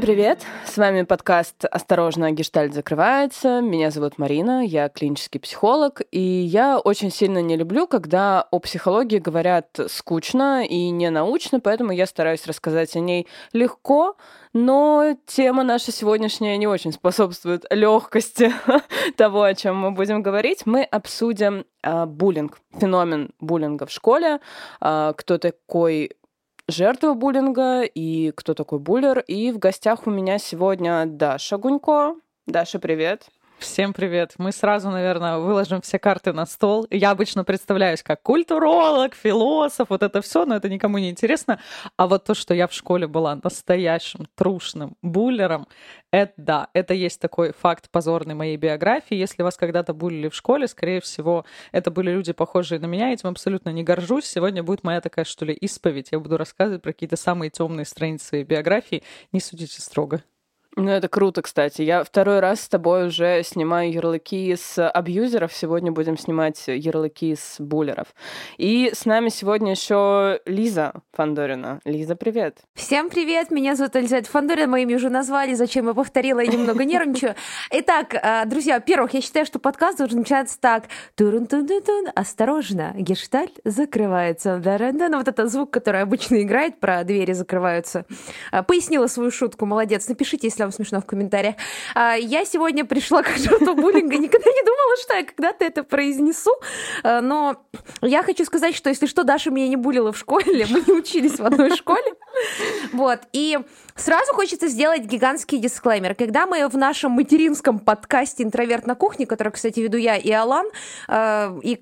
Привет! С вами подкаст «Осторожно, гештальт закрывается». Меня зовут Марина, я клинический психолог, и я очень сильно не люблю, когда о психологии говорят скучно и ненаучно, поэтому я стараюсь рассказать о ней легко, но тема наша сегодняшняя не очень способствует легкости того, о чем мы будем говорить. Мы обсудим э, буллинг, феномен буллинга в школе, э, кто такой жертва буллинга и кто такой буллер. И в гостях у меня сегодня Даша Гунько. Даша, привет. Всем привет. Мы сразу, наверное, выложим все карты на стол. Я обычно представляюсь как культуролог, философ, вот это все, но это никому не интересно. А вот то, что я в школе была настоящим трушным буллером, это да, это есть такой факт позорный моей биографии. Если вас когда-то булили в школе, скорее всего, это были люди, похожие на меня, этим абсолютно не горжусь. Сегодня будет моя такая, что ли, исповедь. Я буду рассказывать про какие-то самые темные страницы своей биографии. Не судите строго. Ну, это круто, кстати. Я второй раз с тобой уже снимаю ярлыки с абьюзеров. Сегодня будем снимать ярлыки с буллеров. И с нами сегодня еще Лиза Фандорина. Лиза, привет. Всем привет. Меня зовут Элизабет Фандорина. Моими уже назвали. Зачем я повторила? Я немного нервничаю. Итак, э, друзья, во-первых, я считаю, что подкаст должен начинаться так. турун тун тун тун Осторожно, гештальт закрывается. Ну, вот это звук, который обычно играет, про двери закрываются. Э, пояснила свою шутку. Молодец. Напишите, если вам смешно в комментариях. А, я сегодня пришла к жертву буллинга, никогда не думала, что я когда-то это произнесу, а, но я хочу сказать, что если что, Даша меня не булила в школе, мы не учились в одной школе. Вот, и сразу хочется сделать гигантский дисклеймер. Когда мы в нашем материнском подкасте «Интроверт на кухне», который, кстати, веду я и Алан, а, и,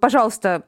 пожалуйста,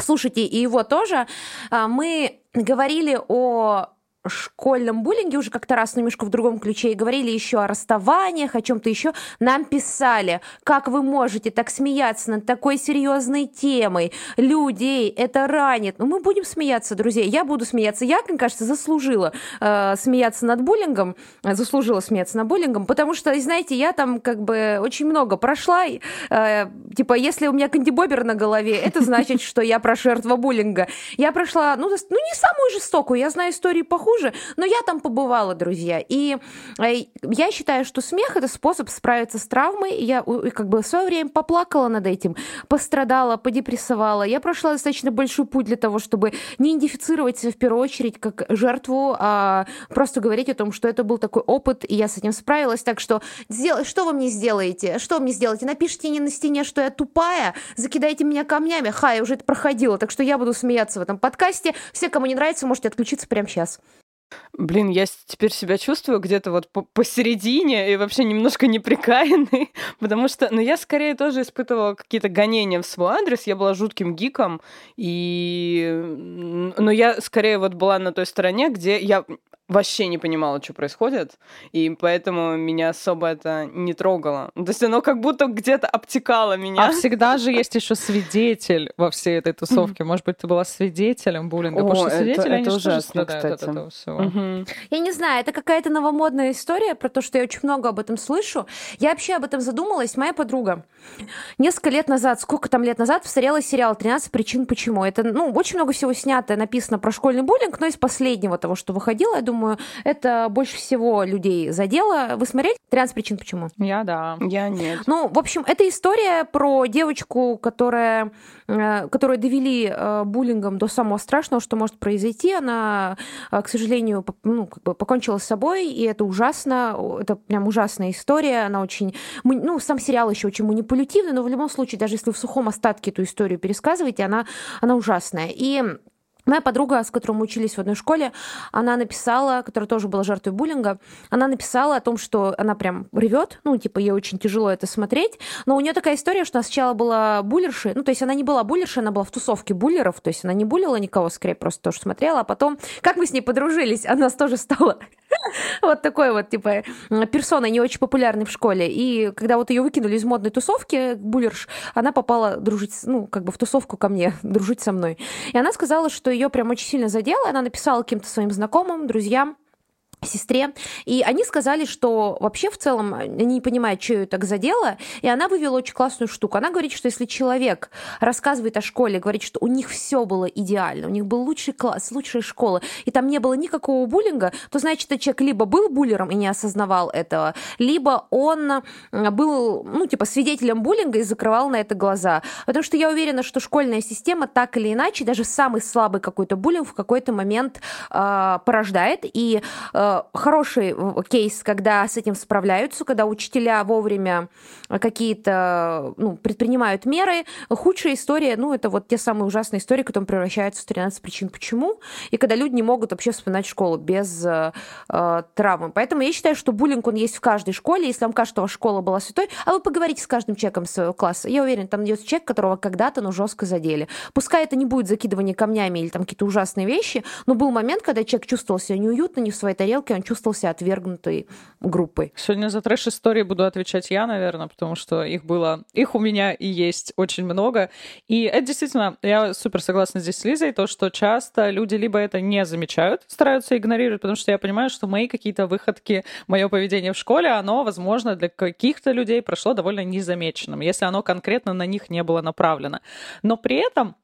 слушайте и его тоже, мы говорили о школьном буллинге уже как-то раз немножко в другом ключе и говорили еще о расставаниях, о чем-то еще. Нам писали, как вы можете так смеяться над такой серьезной темой. Людей это ранит. Ну, мы будем смеяться, друзья. Я буду смеяться. Я, мне кажется, заслужила э, смеяться над буллингом. Заслужила смеяться над буллингом, потому что, знаете, я там как бы очень много прошла. Э, типа, если у меня кандибобер на голове, это значит, что я про жертва буллинга. Я прошла, ну, ну не самую жестокую, я знаю истории похуже, хуже, но я там побывала, друзья. И э, я считаю, что смех — это способ справиться с травмой. Я как бы в свое время поплакала над этим, пострадала, подепрессовала. Я прошла достаточно большой путь для того, чтобы не идентифицировать себя в первую очередь как жертву, а просто говорить о том, что это был такой опыт, и я с этим справилась. Так что сдел... что вы мне сделаете? Что вы мне сделаете? Напишите не на стене, что я тупая, закидайте меня камнями. Ха, я уже это проходила, так что я буду смеяться в этом подкасте. Все, кому не нравится, можете отключиться прямо сейчас. Блин, я теперь себя чувствую где-то вот посередине и вообще немножко неприкаянный, потому что, ну, я скорее тоже испытывала какие-то гонения в свой адрес, я была жутким гиком, и... Но я скорее вот была на той стороне, где я вообще не понимала, что происходит, и поэтому меня особо это не трогало. То есть оно как будто где-то обтекало меня. А всегда же есть еще свидетель во всей этой тусовке. Может быть, ты была свидетелем буллинга? О, Потому что свидетели, это, они это ужасно, кстати. от этого всего. Угу. Я не знаю, это какая-то новомодная история про то, что я очень много об этом слышу. Я вообще об этом задумалась. Моя подруга несколько лет назад, сколько там лет назад, всмотрела сериал «13 причин почему». Это, ну, очень много всего снято, написано про школьный буллинг, но из последнего того, что выходило, я думаю, думаю, это больше всего людей задело. Вы смотрели «13 причин почему»? Я да. Я нет. Ну, в общем, это история про девочку, которая, э, которую довели э, буллингом до самого страшного, что может произойти. Она, э, к сожалению, ну, как бы покончила с собой, и это ужасно. Это прям ужасная история. Она очень... Ну, сам сериал еще очень манипулятивный, но в любом случае, даже если в сухом остатке эту историю пересказываете, она, она ужасная. И Моя подруга, с которой мы учились в одной школе, она написала, которая тоже была жертвой буллинга, она написала о том, что она прям ревет, ну, типа, ей очень тяжело это смотреть, но у нее такая история, что она сначала была буллершей, ну, то есть она не была буллершей, она была в тусовке буллеров, то есть она не буллила никого, скорее просто тоже смотрела, а потом, как мы с ней подружились, она тоже стала вот такой вот, типа, персоной не очень популярной в школе, и когда вот ее выкинули из модной тусовки, буллерш, она попала дружить, ну, как бы в тусовку ко мне, дружить со мной, и она сказала, что ее прям очень сильно задело. Она написала каким-то своим знакомым, друзьям, сестре. И они сказали, что вообще в целом они не понимают, что ее так задело. И она вывела очень классную штуку. Она говорит, что если человек рассказывает о школе, говорит, что у них все было идеально, у них был лучший класс, лучшая школа, и там не было никакого буллинга, то значит, этот человек либо был буллером и не осознавал этого, либо он был, ну, типа, свидетелем буллинга и закрывал на это глаза. Потому что я уверена, что школьная система так или иначе, даже самый слабый какой-то буллинг в какой-то момент э, порождает. И э, хороший кейс, когда с этим справляются, когда учителя вовремя какие-то ну, предпринимают меры. Худшая история, ну, это вот те самые ужасные истории, которые превращаются в 13 причин почему, и когда люди не могут вообще вспоминать школу без э, э, травмы. Поэтому я считаю, что буллинг, он есть в каждой школе. Если вам кажется, что ваша школа была святой, а вы поговорите с каждым человеком своего класса. Я уверен, там найдется человек, которого когда-то, ну, жестко задели. Пускай это не будет закидывание камнями или там какие-то ужасные вещи, но был момент, когда человек чувствовал себя неуютно, не в своей тарелке, тарелке, он чувствовал себя отвергнутой группой. Сегодня за трэш-истории буду отвечать я, наверное, потому что их было, их у меня и есть очень много. И это действительно, я супер согласна здесь с Лизой, то, что часто люди либо это не замечают, стараются игнорировать, потому что я понимаю, что мои какие-то выходки, мое поведение в школе, оно, возможно, для каких-то людей прошло довольно незамеченным, если оно конкретно на них не было направлено. Но при этом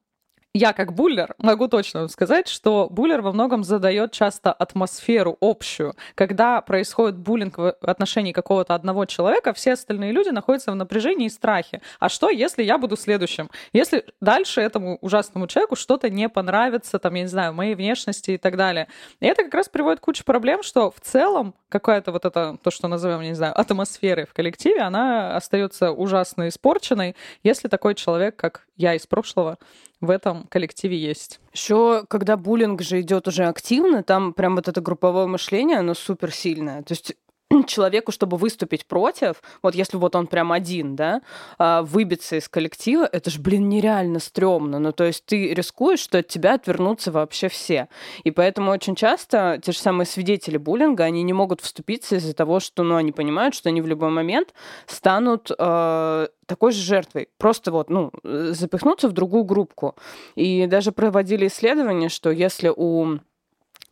я как буллер могу точно сказать, что буллер во многом задает часто атмосферу общую. Когда происходит буллинг в отношении какого-то одного человека, все остальные люди находятся в напряжении и страхе. А что, если я буду следующим? Если дальше этому ужасному человеку что-то не понравится, там, я не знаю, моей внешности и так далее. И это как раз приводит к куче проблем, что в целом какая-то вот это, то, что назовем, не знаю, атмосферы в коллективе, она остается ужасно испорченной, если такой человек, как я из прошлого, в этом коллективе есть. Еще, когда буллинг же идет уже активно, там прям вот это групповое мышление, оно супер сильное. То есть человеку, чтобы выступить против, вот если вот он прям один, да, а, выбиться из коллектива, это же, блин, нереально стрёмно. Ну, то есть ты рискуешь, что от тебя отвернутся вообще все. И поэтому очень часто те же самые свидетели буллинга, они не могут вступиться из-за того, что, ну, они понимают, что они в любой момент станут э, такой же жертвой. Просто вот, ну, запихнуться в другую группку. И даже проводили исследования, что если у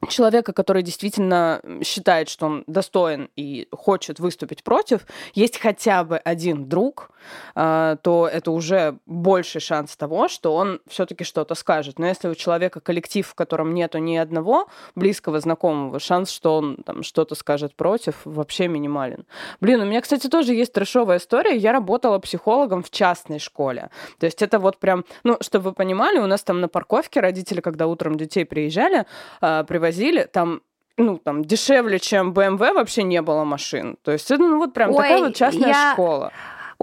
человека, который действительно считает, что он достоин и хочет выступить против, есть хотя бы один друг, а, то это уже больший шанс того, что он все-таки что-то скажет. Но если у человека коллектив, в котором нету ни одного близкого знакомого, шанс, что он там что-то скажет против, вообще минимален. Блин, у меня, кстати, тоже есть трешовая история. Я работала психологом в частной школе. То есть это вот прям, ну, чтобы вы понимали, у нас там на парковке родители, когда утром детей приезжали, а, привозили привозили, там ну, там, дешевле, чем BMW вообще не было машин. То есть это, ну, вот прям Ой, такая вот частная я... школа.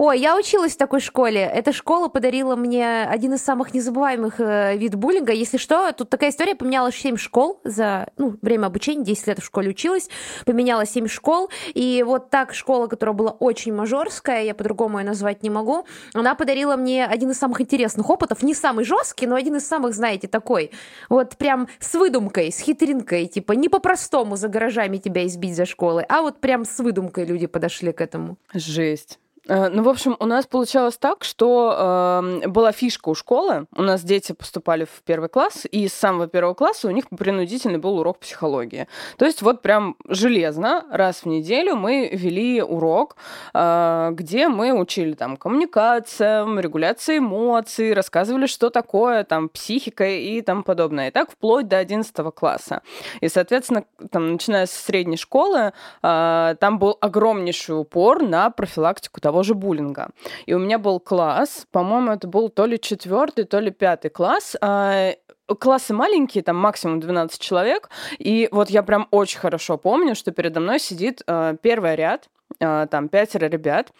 Ой, я училась в такой школе. Эта школа подарила мне один из самых незабываемых э, вид буллинга. Если что, тут такая история, поменялась 7 школ за ну, время обучения, 10 лет в школе училась, поменяла 7 школ, и вот так школа, которая была очень мажорская, я по-другому ее назвать не могу, она подарила мне один из самых интересных опытов, не самый жесткий, но один из самых, знаете, такой, вот прям с выдумкой, с хитринкой, типа не по-простому за гаражами тебя избить за школы, а вот прям с выдумкой люди подошли к этому. Жесть. Э, ну, в общем, у нас получалось так, что э, была фишка у школы. У нас дети поступали в первый класс, и с самого первого класса у них принудительный был урок психологии. То есть вот прям железно раз в неделю мы вели урок, э, где мы учили там коммуникациям, регуляции эмоций, рассказывали, что такое там психика и тому подобное. И так вплоть до 11 класса. И, соответственно, там, начиная с средней школы, э, там был огромнейший упор на профилактику того, того же буллинга. И у меня был класс, по-моему, это был то ли четвертый, то ли пятый класс. А, классы маленькие, там максимум 12 человек. И вот я прям очень хорошо помню, что передо мной сидит э, первый ряд, э, там пятеро ребят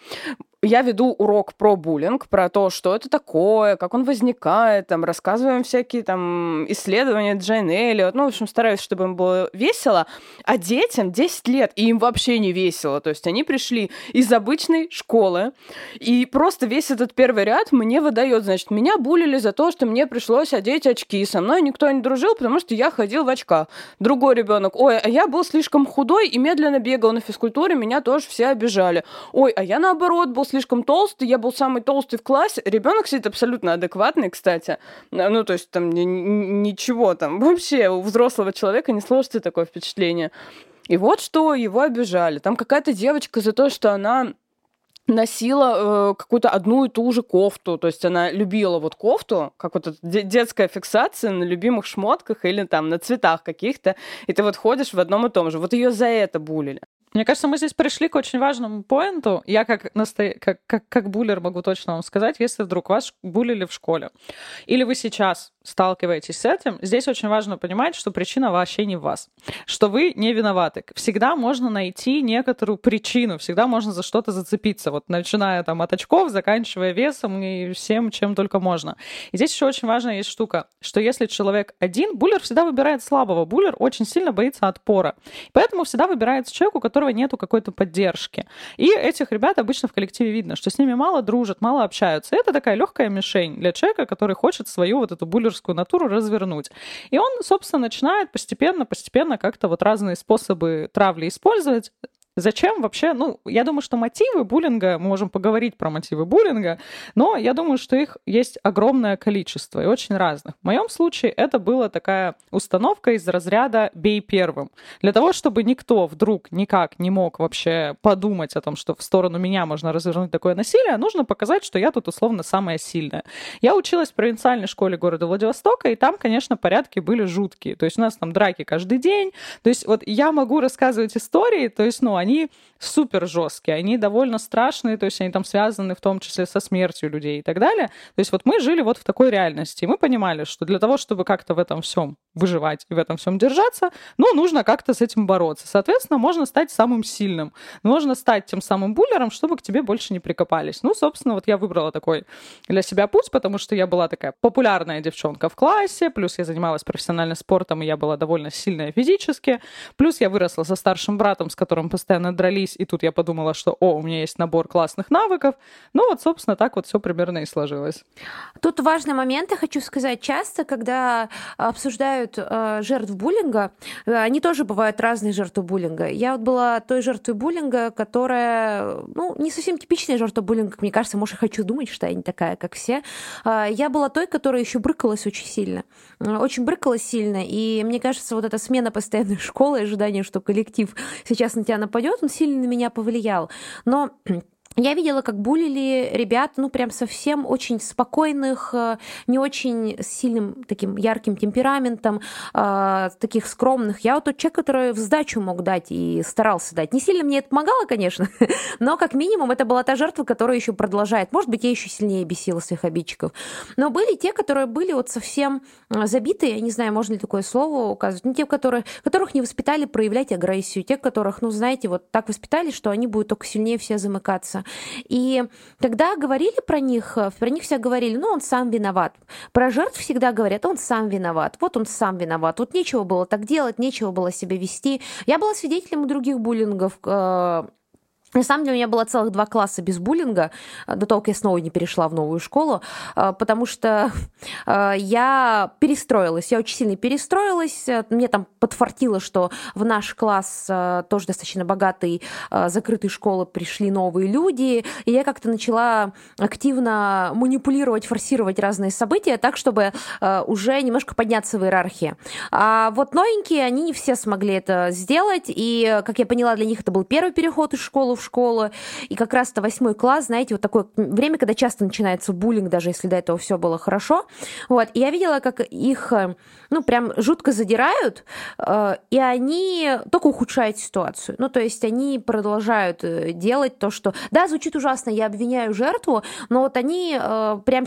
я веду урок про буллинг, про то, что это такое, как он возникает, там, рассказываем всякие там исследования Джейн Эллиот, ну, в общем, стараюсь, чтобы им было весело, а детям 10 лет, и им вообще не весело, то есть они пришли из обычной школы, и просто весь этот первый ряд мне выдает, значит, меня булили за то, что мне пришлось одеть очки, со мной никто не дружил, потому что я ходил в очках. Другой ребенок, ой, а я был слишком худой и медленно бегал на физкультуре, меня тоже все обижали. Ой, а я наоборот был слишком толстый, я был самый толстый в классе. Ребенок сидит абсолютно адекватный, кстати. Ну, то есть там ничего там. Вообще у взрослого человека не сложится такое впечатление. И вот что его обижали. Там какая-то девочка за то, что она носила э, какую-то одну и ту же кофту. То есть она любила вот кофту, как вот детская фиксация на любимых шмотках или там на цветах каких-то. И ты вот ходишь в одном и том же. Вот ее за это булили. Мне кажется, мы здесь пришли к очень важному поинту. Я как, насто... как, как, как буллер могу точно вам сказать, если вдруг вас булили в школе, или вы сейчас сталкиваетесь с этим, здесь очень важно понимать, что причина вообще не в вас, что вы не виноваты. Всегда можно найти некоторую причину, всегда можно за что-то зацепиться, вот начиная там от очков, заканчивая весом и всем, чем только можно. И здесь еще очень важная есть штука, что если человек один, буллер всегда выбирает слабого, буллер очень сильно боится отпора, поэтому всегда выбирается человек, у которого нету какой-то поддержки. И этих ребят обычно в коллективе видно, что с ними мало дружат, мало общаются. И это такая легкая мишень для человека, который хочет свою вот эту буллер лидерскую натуру развернуть. И он, собственно, начинает постепенно-постепенно как-то вот разные способы травли использовать, Зачем вообще? Ну, я думаю, что мотивы буллинга, мы можем поговорить про мотивы буллинга, но я думаю, что их есть огромное количество и очень разных. В моем случае это была такая установка из разряда «бей первым». Для того, чтобы никто вдруг никак не мог вообще подумать о том, что в сторону меня можно развернуть такое насилие, нужно показать, что я тут условно самая сильная. Я училась в провинциальной школе города Владивостока, и там, конечно, порядки были жуткие. То есть у нас там драки каждый день. То есть вот я могу рассказывать истории, то есть, ну, они супер жесткие, они довольно страшные, то есть они там связаны в том числе со смертью людей и так далее. То есть вот мы жили вот в такой реальности, и мы понимали, что для того, чтобы как-то в этом всем выживать и в этом всем держаться, ну, нужно как-то с этим бороться. Соответственно, можно стать самым сильным, можно стать тем самым буллером, чтобы к тебе больше не прикопались. Ну, собственно, вот я выбрала такой для себя путь, потому что я была такая популярная девчонка в классе, плюс я занималась профессиональным спортом, и я была довольно сильная физически, плюс я выросла со старшим братом, с которым постоянно дрались, и тут я подумала, что, о, у меня есть набор классных навыков. Ну, вот, собственно, так вот все примерно и сложилось. Тут важный момент, я хочу сказать, часто, когда обсуждают обсуждают э, жертв буллинга, э, они тоже бывают разные жертвы буллинга. Я вот была той жертвой буллинга, которая, ну, не совсем типичная жертва буллинга, мне кажется, может, я хочу думать, что я не такая, как все. Э, я была той, которая еще брыкалась очень сильно. Э, очень брыкалась сильно, и мне кажется, вот эта смена постоянной школы, ожидание, что коллектив сейчас на тебя нападет, он сильно на меня повлиял. Но я видела, как булили ребят, ну, прям совсем очень спокойных, э, не очень сильным таким ярким темпераментом, э, таких скромных. Я вот тот человек, который в сдачу мог дать и старался дать. Не сильно мне это помогало, конечно, но как минимум это была та жертва, которая еще продолжает. Может быть, я еще сильнее бесила своих обидчиков. Но были те, которые были вот совсем э, забитые, я не знаю, можно ли такое слово указывать, ну, те, которые, которых не воспитали проявлять агрессию, те, которых, ну, знаете, вот так воспитали, что они будут только сильнее все замыкаться. И когда говорили про них, про них все говорили, ну, он сам виноват. Про жертв всегда говорят, он сам виноват, вот он сам виноват, вот нечего было так делать, нечего было себя вести. Я была свидетелем других буллингов, э, на самом деле у меня было целых два класса без буллинга, э, до того, как я снова не перешла в новую школу, э, потому что э, я перестроилась, я очень сильно перестроилась, мне там подфартило, что в наш класс тоже достаточно богатый, закрытой школы пришли новые люди, и я как-то начала активно манипулировать, форсировать разные события так, чтобы уже немножко подняться в иерархии. А вот новенькие, они не все смогли это сделать, и, как я поняла, для них это был первый переход из школы в школу, и как раз-то восьмой класс, знаете, вот такое время, когда часто начинается буллинг, даже если до этого все было хорошо. Вот, и я видела, как их, э, ну, прям жутко задирают, э, и они только ухудшают ситуацию. Ну, то есть они продолжают э, делать то, что... Да, звучит ужасно, я обвиняю жертву, но вот они прям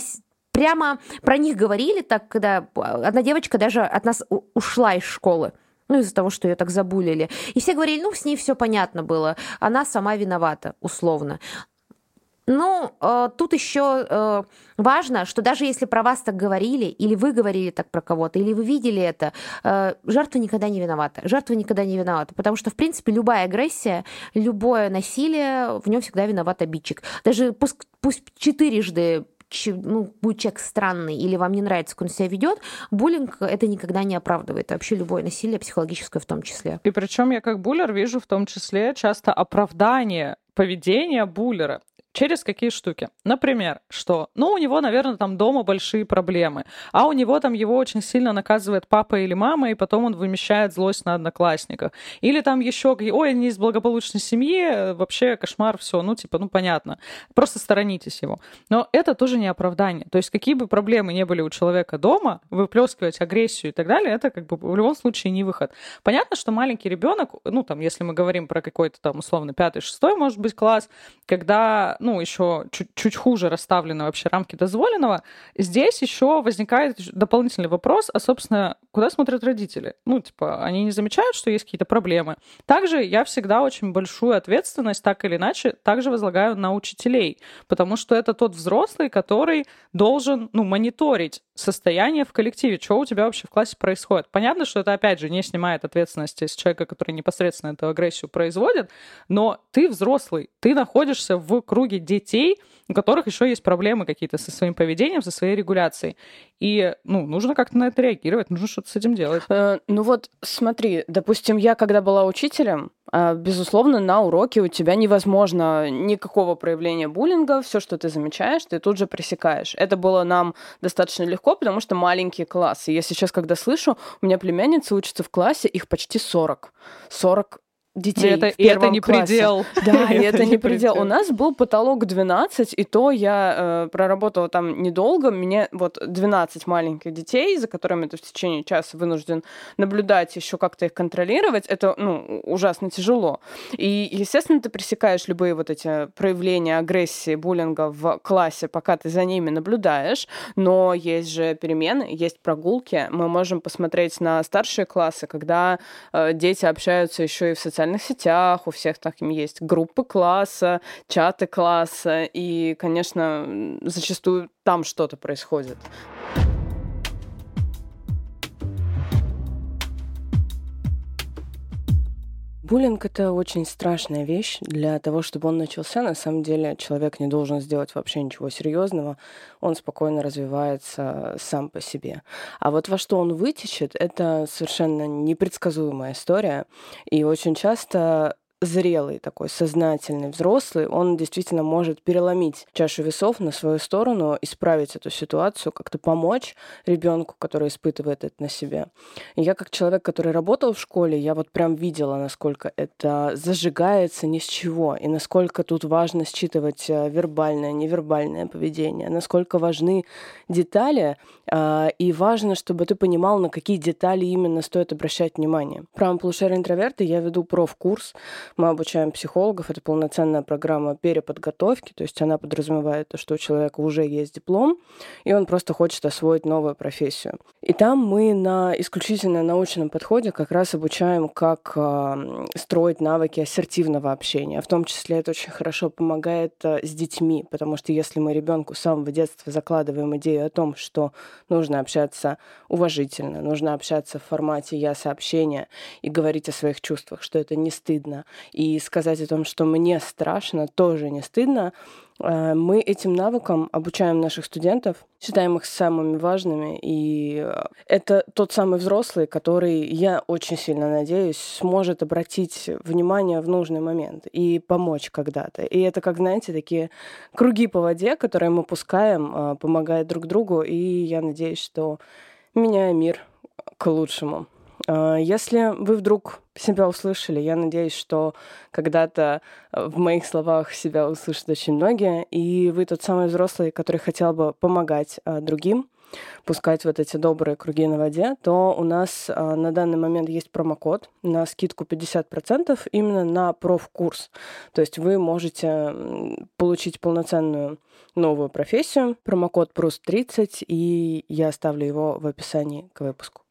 прямо про них говорили, так когда одна девочка даже от нас ушла из школы ну, из-за того, что ее так забулили. И все говорили, ну, с ней все понятно было, она сама виновата, условно. Ну, э, тут еще э, важно, что даже если про вас так говорили, или вы говорили так про кого-то, или вы видели это, э, жертва никогда не виновата. Жертва никогда не виновата, потому что, в принципе, любая агрессия, любое насилие, в нем всегда виноват обидчик. Даже пусть, пусть четырежды ну, будет человек странный или вам не нравится, как он себя ведет, буллинг это никогда не оправдывает. Вообще любое насилие, психологическое в том числе. И причем я как буллер вижу в том числе часто оправдание поведения буллера. Через какие штуки? Например, что, ну, у него, наверное, там дома большие проблемы, а у него там его очень сильно наказывает папа или мама, и потом он вымещает злость на одноклассниках. Или там еще, ой, они из благополучной семьи, вообще кошмар, все, ну, типа, ну, понятно. Просто сторонитесь его. Но это тоже не оправдание. То есть какие бы проблемы не были у человека дома, выплескивать агрессию и так далее, это как бы в любом случае не выход. Понятно, что маленький ребенок, ну, там, если мы говорим про какой-то там, условно, пятый, шестой, может быть, класс, когда, ну, еще чуть, чуть хуже расставлены вообще рамки дозволенного, здесь еще возникает дополнительный вопрос, а, собственно, куда смотрят родители? Ну, типа, они не замечают, что есть какие-то проблемы. Также я всегда очень большую ответственность, так или иначе, также возлагаю на учителей, потому что это тот взрослый, который должен, ну, мониторить состояние в коллективе, что у тебя вообще в классе происходит. Понятно, что это, опять же, не снимает ответственности с человека, который непосредственно эту агрессию производит, но ты взрослый, ты находишься в круге детей, у которых еще есть проблемы какие-то со своим поведением, со своей регуляцией. И, ну, нужно как-то на это реагировать, нужно что-то с этим делать. Э, ну вот, смотри, допустим, я когда была учителем, э, безусловно, на уроке у тебя невозможно никакого проявления буллинга, все, что ты замечаешь, ты тут же пресекаешь. Это было нам достаточно легко, потому что маленькие классы. Я сейчас, когда слышу, у меня племянница учится в классе, их почти 40. 40 детей. И это, в первом это не классе. предел. Да, и это не предел. У нас был потолок 12, и то я э, проработала там недолго. Мне вот 12 маленьких детей, за которыми ты в течение часа вынужден наблюдать, еще как-то их контролировать, это ну, ужасно тяжело. И, естественно, ты пресекаешь любые вот эти проявления агрессии, буллинга в классе, пока ты за ними наблюдаешь. Но есть же перемены, есть прогулки. Мы можем посмотреть на старшие классы, когда э, дети общаются еще и в социальных социальных сетях, у всех так есть группы класса, чаты класса, и, конечно, зачастую там что-то происходит. Буллинг — это очень страшная вещь. Для того, чтобы он начался, на самом деле человек не должен сделать вообще ничего серьезного. Он спокойно развивается сам по себе. А вот во что он вытечет, это совершенно непредсказуемая история. И очень часто зрелый такой, сознательный взрослый, он действительно может переломить чашу весов на свою сторону, исправить эту ситуацию, как-то помочь ребенку, который испытывает это на себе. И я как человек, который работал в школе, я вот прям видела, насколько это зажигается ни с чего, и насколько тут важно считывать э, вербальное, невербальное поведение, насколько важны детали, а, и важно, чтобы ты понимал, на какие детали именно стоит обращать внимание. Про полушария интроверты я веду профкурс, мы обучаем психологов. Это полноценная программа переподготовки, то есть она подразумевает то, что у человека уже есть диплом, и он просто хочет освоить новую профессию. И там мы на исключительно научном подходе как раз обучаем, как э, строить навыки ассертивного общения. В том числе это очень хорошо помогает э, с детьми, потому что если мы ребенку с самого детства закладываем идею о том, что нужно общаться уважительно, нужно общаться в формате я сообщения и говорить о своих чувствах, что это не стыдно, и сказать о том, что мне страшно, тоже не стыдно. Э, мы этим навыкам обучаем наших студентов, считаем их самыми важными, и э, это тот самый взрослый, который, я очень сильно надеюсь, сможет обратить внимание в нужный момент и помочь когда-то. И это, как знаете, такие круги по воде, которые мы пускаем, э, помогая друг другу, и я надеюсь, что меняя мир к лучшему. А, если вы вдруг себя услышали, я надеюсь, что когда-то э, в моих словах себя услышат очень многие, и вы тот самый взрослый, который хотел бы помогать а, другим, пускать вот эти добрые круги на воде, то у нас а, на данный момент есть промокод на скидку 50% именно на профкурс. То есть вы можете получить полноценную новую профессию. Промокод PRUS30, и я оставлю его в описании к выпуску.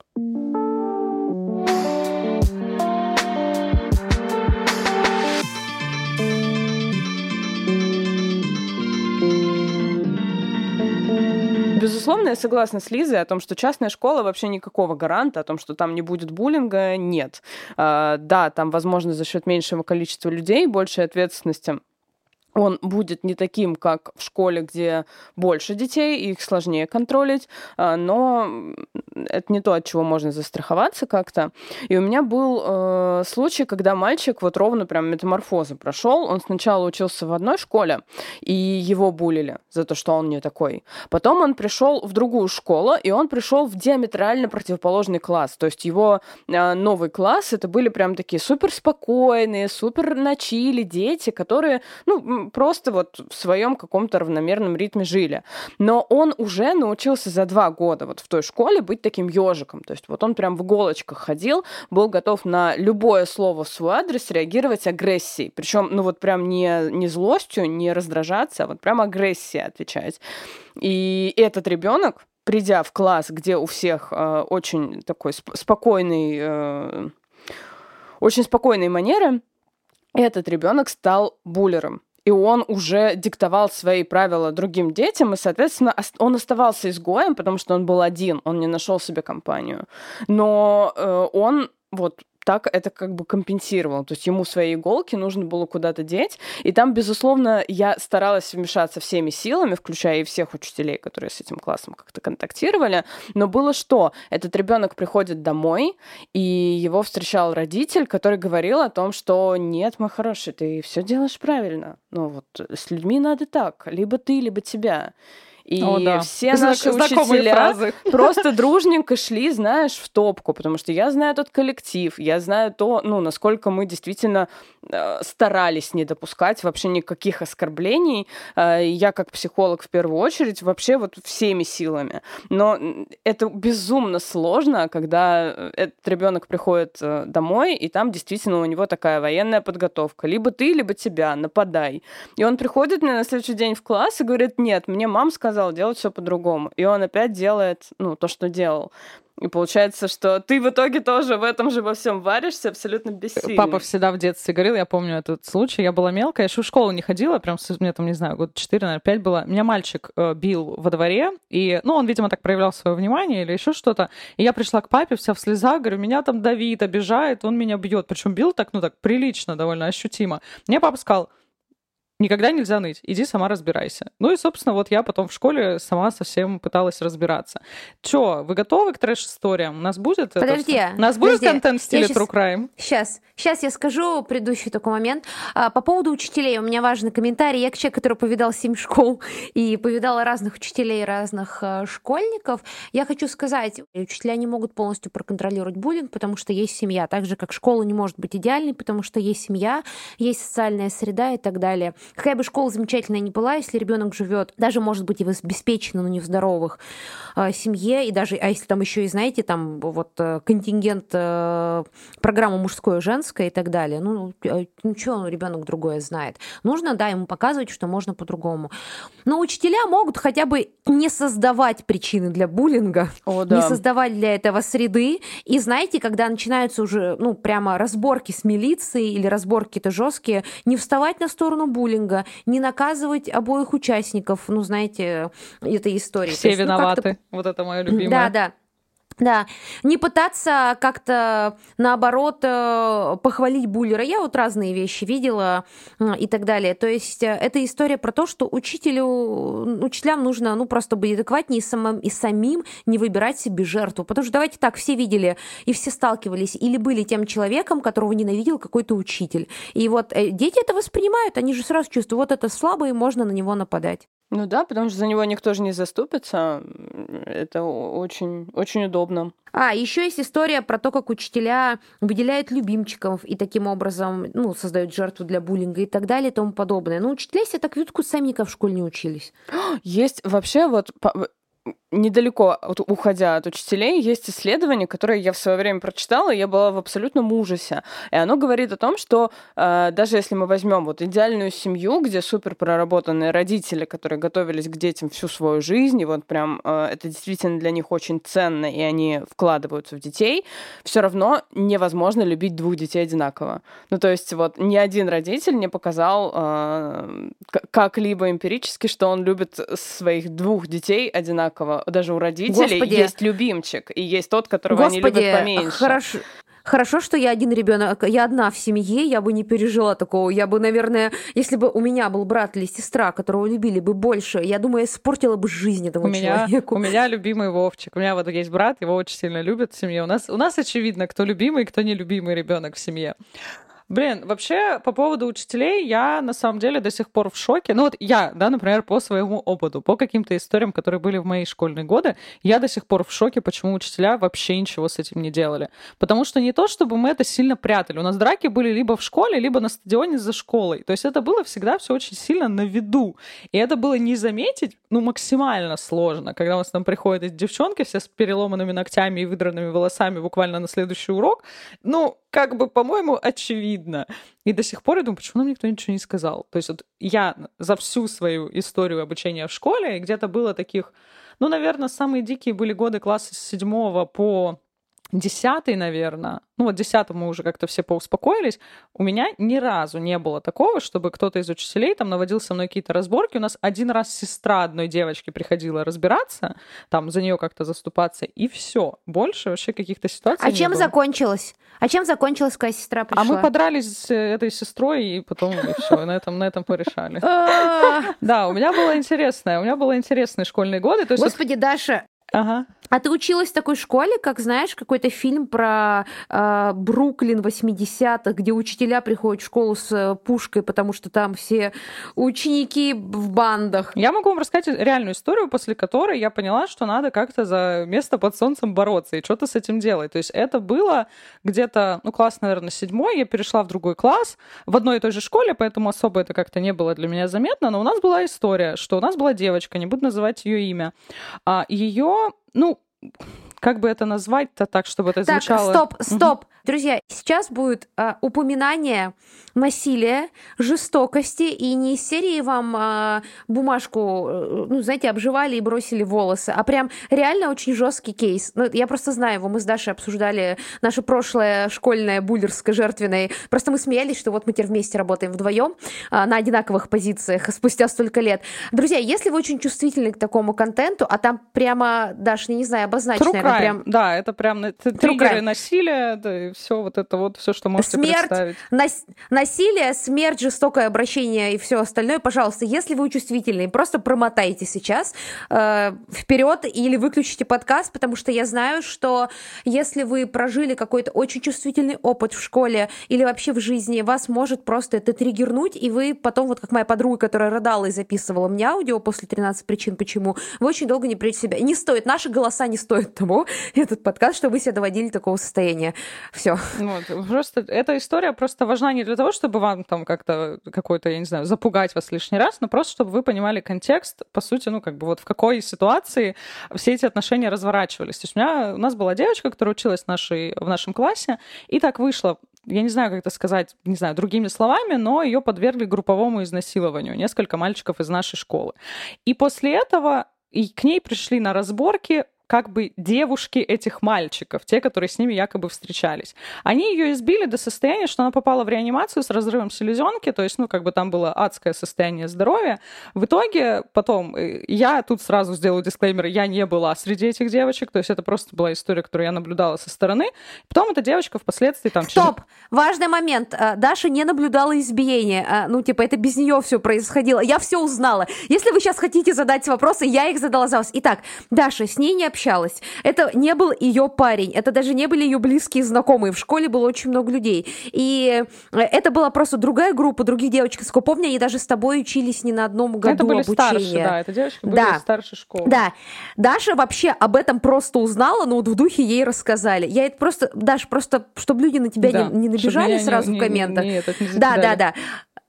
Безусловно, я согласна с Лизой о том, что частная школа вообще никакого гаранта о том, что там не будет буллинга, нет. А, да, там, возможно, за счет меньшего количества людей, большей ответственности он будет не таким, как в школе, где больше детей, и их сложнее контролить, а, но это не то, от чего можно застраховаться как-то. И у меня был э, случай, когда мальчик вот ровно прям метаморфозы прошел. Он сначала учился в одной школе, и его булили за то, что он не такой. Потом он пришел в другую школу, и он пришел в диаметрально противоположный класс. То есть его э, новый класс, это были прям такие супер спокойные, супер начили дети, которые, ну, просто вот в своем каком-то равномерном ритме жили. Но он уже научился за два года вот в той школе быть таким ежиком. То есть вот он прям в иголочках ходил, был готов на любое слово в свой адрес реагировать агрессией. Причем, ну вот прям не, не злостью, не раздражаться, а вот прям агрессией отвечать. И этот ребенок, придя в класс, где у всех э, очень такой сп- спокойный, э, очень спокойные манеры, этот ребенок стал буллером и он уже диктовал свои правила другим детям, и, соответственно, он оставался изгоем, потому что он был один, он не нашел себе компанию. Но э, он вот так это как бы компенсировал. То есть ему свои иголки нужно было куда-то деть. И там, безусловно, я старалась вмешаться всеми силами, включая и всех учителей, которые с этим классом как-то контактировали. Но было что? Этот ребенок приходит домой, и его встречал родитель, который говорил о том, что нет, мой хороший, ты все делаешь правильно. Ну вот с людьми надо так, либо ты, либо тебя. И О, да. все наши учителя фразы. просто дружненько шли, знаешь, в топку, потому что я знаю этот коллектив, я знаю то, ну, насколько мы действительно э, старались не допускать вообще никаких оскорблений. Э, я как психолог в первую очередь вообще вот всеми силами. Но это безумно сложно, когда э, этот ребенок приходит э, домой, и там действительно у него такая военная подготовка. Либо ты, либо тебя, нападай. И он приходит мне на следующий день в класс и говорит, нет, мне мама сказала, сказал делать все по-другому. И он опять делает, ну, то, что делал. И получается, что ты в итоге тоже в этом же во всем варишься, абсолютно бессильный. Папа всегда в детстве говорил, я помню этот случай, я была мелкая, я еще в школу не ходила, прям, мне там, не знаю, год 4, наверное, 5 было. Меня мальчик э, бил во дворе, и, ну, он, видимо, так проявлял свое внимание или еще что-то. И я пришла к папе вся в слезах, говорю, меня там Давид обижает, он меня бьет. Причем бил так, ну, так прилично, довольно ощутимо. Мне папа сказал, никогда нельзя ныть, иди сама разбирайся. Ну и, собственно, вот я потом в школе сама совсем пыталась разбираться. Чё, вы готовы к трэш-историям? У нас будет Подожди. Это У нас будет подожди. контент в стиле True Crime? Сейчас, сейчас я скажу предыдущий такой момент. А, по поводу учителей у меня важный комментарий. Я человек, который повидал семь школ и повидала разных учителей, разных э, школьников. Я хочу сказать, учителя не могут полностью проконтролировать буллинг, потому что есть семья. Так же, как школа не может быть идеальной, потому что есть семья, есть социальная среда и так далее. Какая бы школа замечательная ни была, если ребенок живет, даже может быть и в обеспеченной, но не в здоровых э, семье, и даже, а если там еще и, знаете, там вот э, контингент э, программы мужское женское и так далее, ну, э, ничего, ну, ребенок другое знает. Нужно, да, ему показывать, что можно по-другому. Но учителя могут хотя бы не создавать причины для буллинга, О, да. не создавать для этого среды. И знаете, когда начинаются уже, ну, прямо разборки с милицией или разборки-то жесткие, не вставать на сторону буллинга, буллинга, не наказывать обоих участников, ну, знаете, этой истории. Все есть, ну, виноваты. Ну, вот это мое любимое. Да, да. Да, не пытаться как-то наоборот э, похвалить буллера. Я вот разные вещи видела и так далее. То есть э, это история про то, что учителю, учителям нужно ну просто быть адекватнее и, самым, и самим не выбирать себе жертву. Потому что давайте так, все видели и все сталкивались или были тем человеком, которого ненавидел какой-то учитель. И вот э, дети это воспринимают, они же сразу чувствуют, вот это слабый, можно на него нападать. Ну да, потому что за него никто же не заступится. Это очень, очень удобно. А, еще есть история про то, как учителя выделяют любимчиков и таким образом ну, создают жертву для буллинга и так далее и тому подобное. Но учителя себя так ведут, сами никак в школе не учились. Есть вообще вот недалеко от, уходя от учителей, есть исследование, которое я в свое время прочитала, и я была в абсолютном ужасе. И оно говорит о том, что э, даже если мы возьмем вот идеальную семью, где супер проработанные родители, которые готовились к детям всю свою жизнь, и вот прям э, это действительно для них очень ценно, и они вкладываются в детей, все равно невозможно любить двух детей одинаково. Ну, то есть вот ни один родитель не показал э, как-либо эмпирически, что он любит своих двух детей одинаково. Даже у родителей Господи. есть любимчик, и есть тот, которого Господи, они любят поменьше. Хорошо. Хорошо, что я один ребенок, я одна в семье, я бы не пережила такого. Я бы, наверное, если бы у меня был брат или сестра, которого любили бы больше, я думаю, испортила бы жизнь этому у меня, человеку. У меня любимый Вовчик. У меня вот есть брат, его очень сильно любят в семье. У нас, у нас очевидно, кто любимый, кто нелюбимый ребенок в семье. Блин, вообще, по поводу учителей, я на самом деле до сих пор в шоке. Ну вот я, да, например, по своему опыту, по каким-то историям, которые были в мои школьные годы, я до сих пор в шоке, почему учителя вообще ничего с этим не делали. Потому что не то, чтобы мы это сильно прятали. У нас драки были либо в школе, либо на стадионе за школой. То есть это было всегда все очень сильно на виду. И это было не заметить, ну, максимально сложно, когда у нас там приходят эти девчонки все с переломанными ногтями и выдранными волосами буквально на следующий урок. Ну, как бы, по-моему, очевидно. И до сих пор я думаю, почему нам никто ничего не сказал? То есть вот я за всю свою историю обучения в школе, где-то было таких, ну, наверное, самые дикие были годы класса с седьмого по десятый, наверное, ну вот десятым мы уже как-то все поуспокоились, у меня ни разу не было такого, чтобы кто-то из учителей там наводил со мной какие-то разборки. У нас один раз сестра одной девочки приходила разбираться, там за нее как-то заступаться, и все. Больше вообще каких-то ситуаций А чем было. закончилось? А чем закончилась, когда сестра пришла? А мы подрались с этой сестрой, и потом все, на этом, на этом порешали. А, Да, у меня было интересное, у меня было интересные школьные годы. Господи, Даша, Ага. А ты училась в такой школе, как, знаешь, какой-то фильм про э, Бруклин 80-х, где учителя приходят в школу с э, пушкой, потому что там все ученики в бандах. Я могу вам рассказать реальную историю, после которой я поняла, что надо как-то за место под солнцем бороться и что-то с этим делать. То есть это было где-то, ну, класс, наверное, седьмой, я перешла в другой класс, в одной и той же школе, поэтому особо это как-то не было для меня заметно, но у нас была история, что у нас была девочка, не буду называть ее имя, а ее, ну, как бы это назвать-то так, чтобы это Так, звучало... стоп, стоп. Друзья, сейчас будет а, упоминание насилия, жестокости, и не из серии вам а, бумажку, э, ну, знаете, обживали и бросили волосы, а прям реально очень жесткий кейс. Ну, я просто знаю его, мы с Дашей обсуждали наше прошлое школьное буллерское жертвенное. Просто мы смеялись, что вот мы теперь вместе работаем вдвоем а, на одинаковых позициях спустя столько лет. Друзья, если вы очень чувствительны к такому контенту, а там прямо, Даш, не знаю, crime. прям Да, это прям True триггеры насилия, да, и все вот это вот, все, что можете Смерть, представить. Нас- насилие, смерть, жестокое обращение и все остальное, пожалуйста, если вы чувствительны, просто промотайте сейчас э, вперед или выключите подкаст, потому что я знаю, что если вы прожили какой-то очень чувствительный опыт в школе или вообще в жизни, вас может просто это триггернуть, и вы потом, вот как моя подруга, которая рыдала и записывала мне аудио после 13 причин, почему, вы очень долго не придете себя. Не стоит, наши голоса не стоят того, этот подкаст, чтобы вы себя доводили до такого состояния. Все. Вот, просто эта история просто важна не для того, чтобы вам там как-то какой-то, я не знаю, запугать вас лишний раз, но просто чтобы вы понимали контекст, по сути, ну как бы вот в какой ситуации все эти отношения разворачивались. То есть у меня у нас была девочка, которая училась в, нашей, в нашем классе, и так вышло. Я не знаю, как это сказать, не знаю, другими словами, но ее подвергли групповому изнасилованию несколько мальчиков из нашей школы. И после этого и к ней пришли на разборки как бы девушки этих мальчиков, те, которые с ними якобы встречались. Они ее избили до состояния, что она попала в реанимацию с разрывом селезенки, то есть, ну, как бы там было адское состояние здоровья. В итоге потом, э, я тут сразу сделаю дисклеймер, я не была среди этих девочек, то есть это просто была история, которую я наблюдала со стороны. Потом эта девочка впоследствии там... через- Стоп! Важный момент. А, Даша не наблюдала избиения. А, Ну, типа, это без нее все происходило. Я все узнала. Если вы сейчас хотите задать вопросы, я их задала за вас. Итак, Даша с ней не общалась. Это не был ее парень. Это даже не были ее близкие знакомые. В школе было очень много людей. И э, это была просто другая группа других девочек. Сколько помню, они даже с тобой учились не на одном году это были обучения. старше, да, это девочки были Да. из старшей школы. Да, Даша вообще об этом просто узнала, но вот в духе ей рассказали. Я это просто, Даша, просто, чтобы люди на тебя Да, не, не набежали не- сразу не- в комментах. не- этот, не да, да, закидали. да.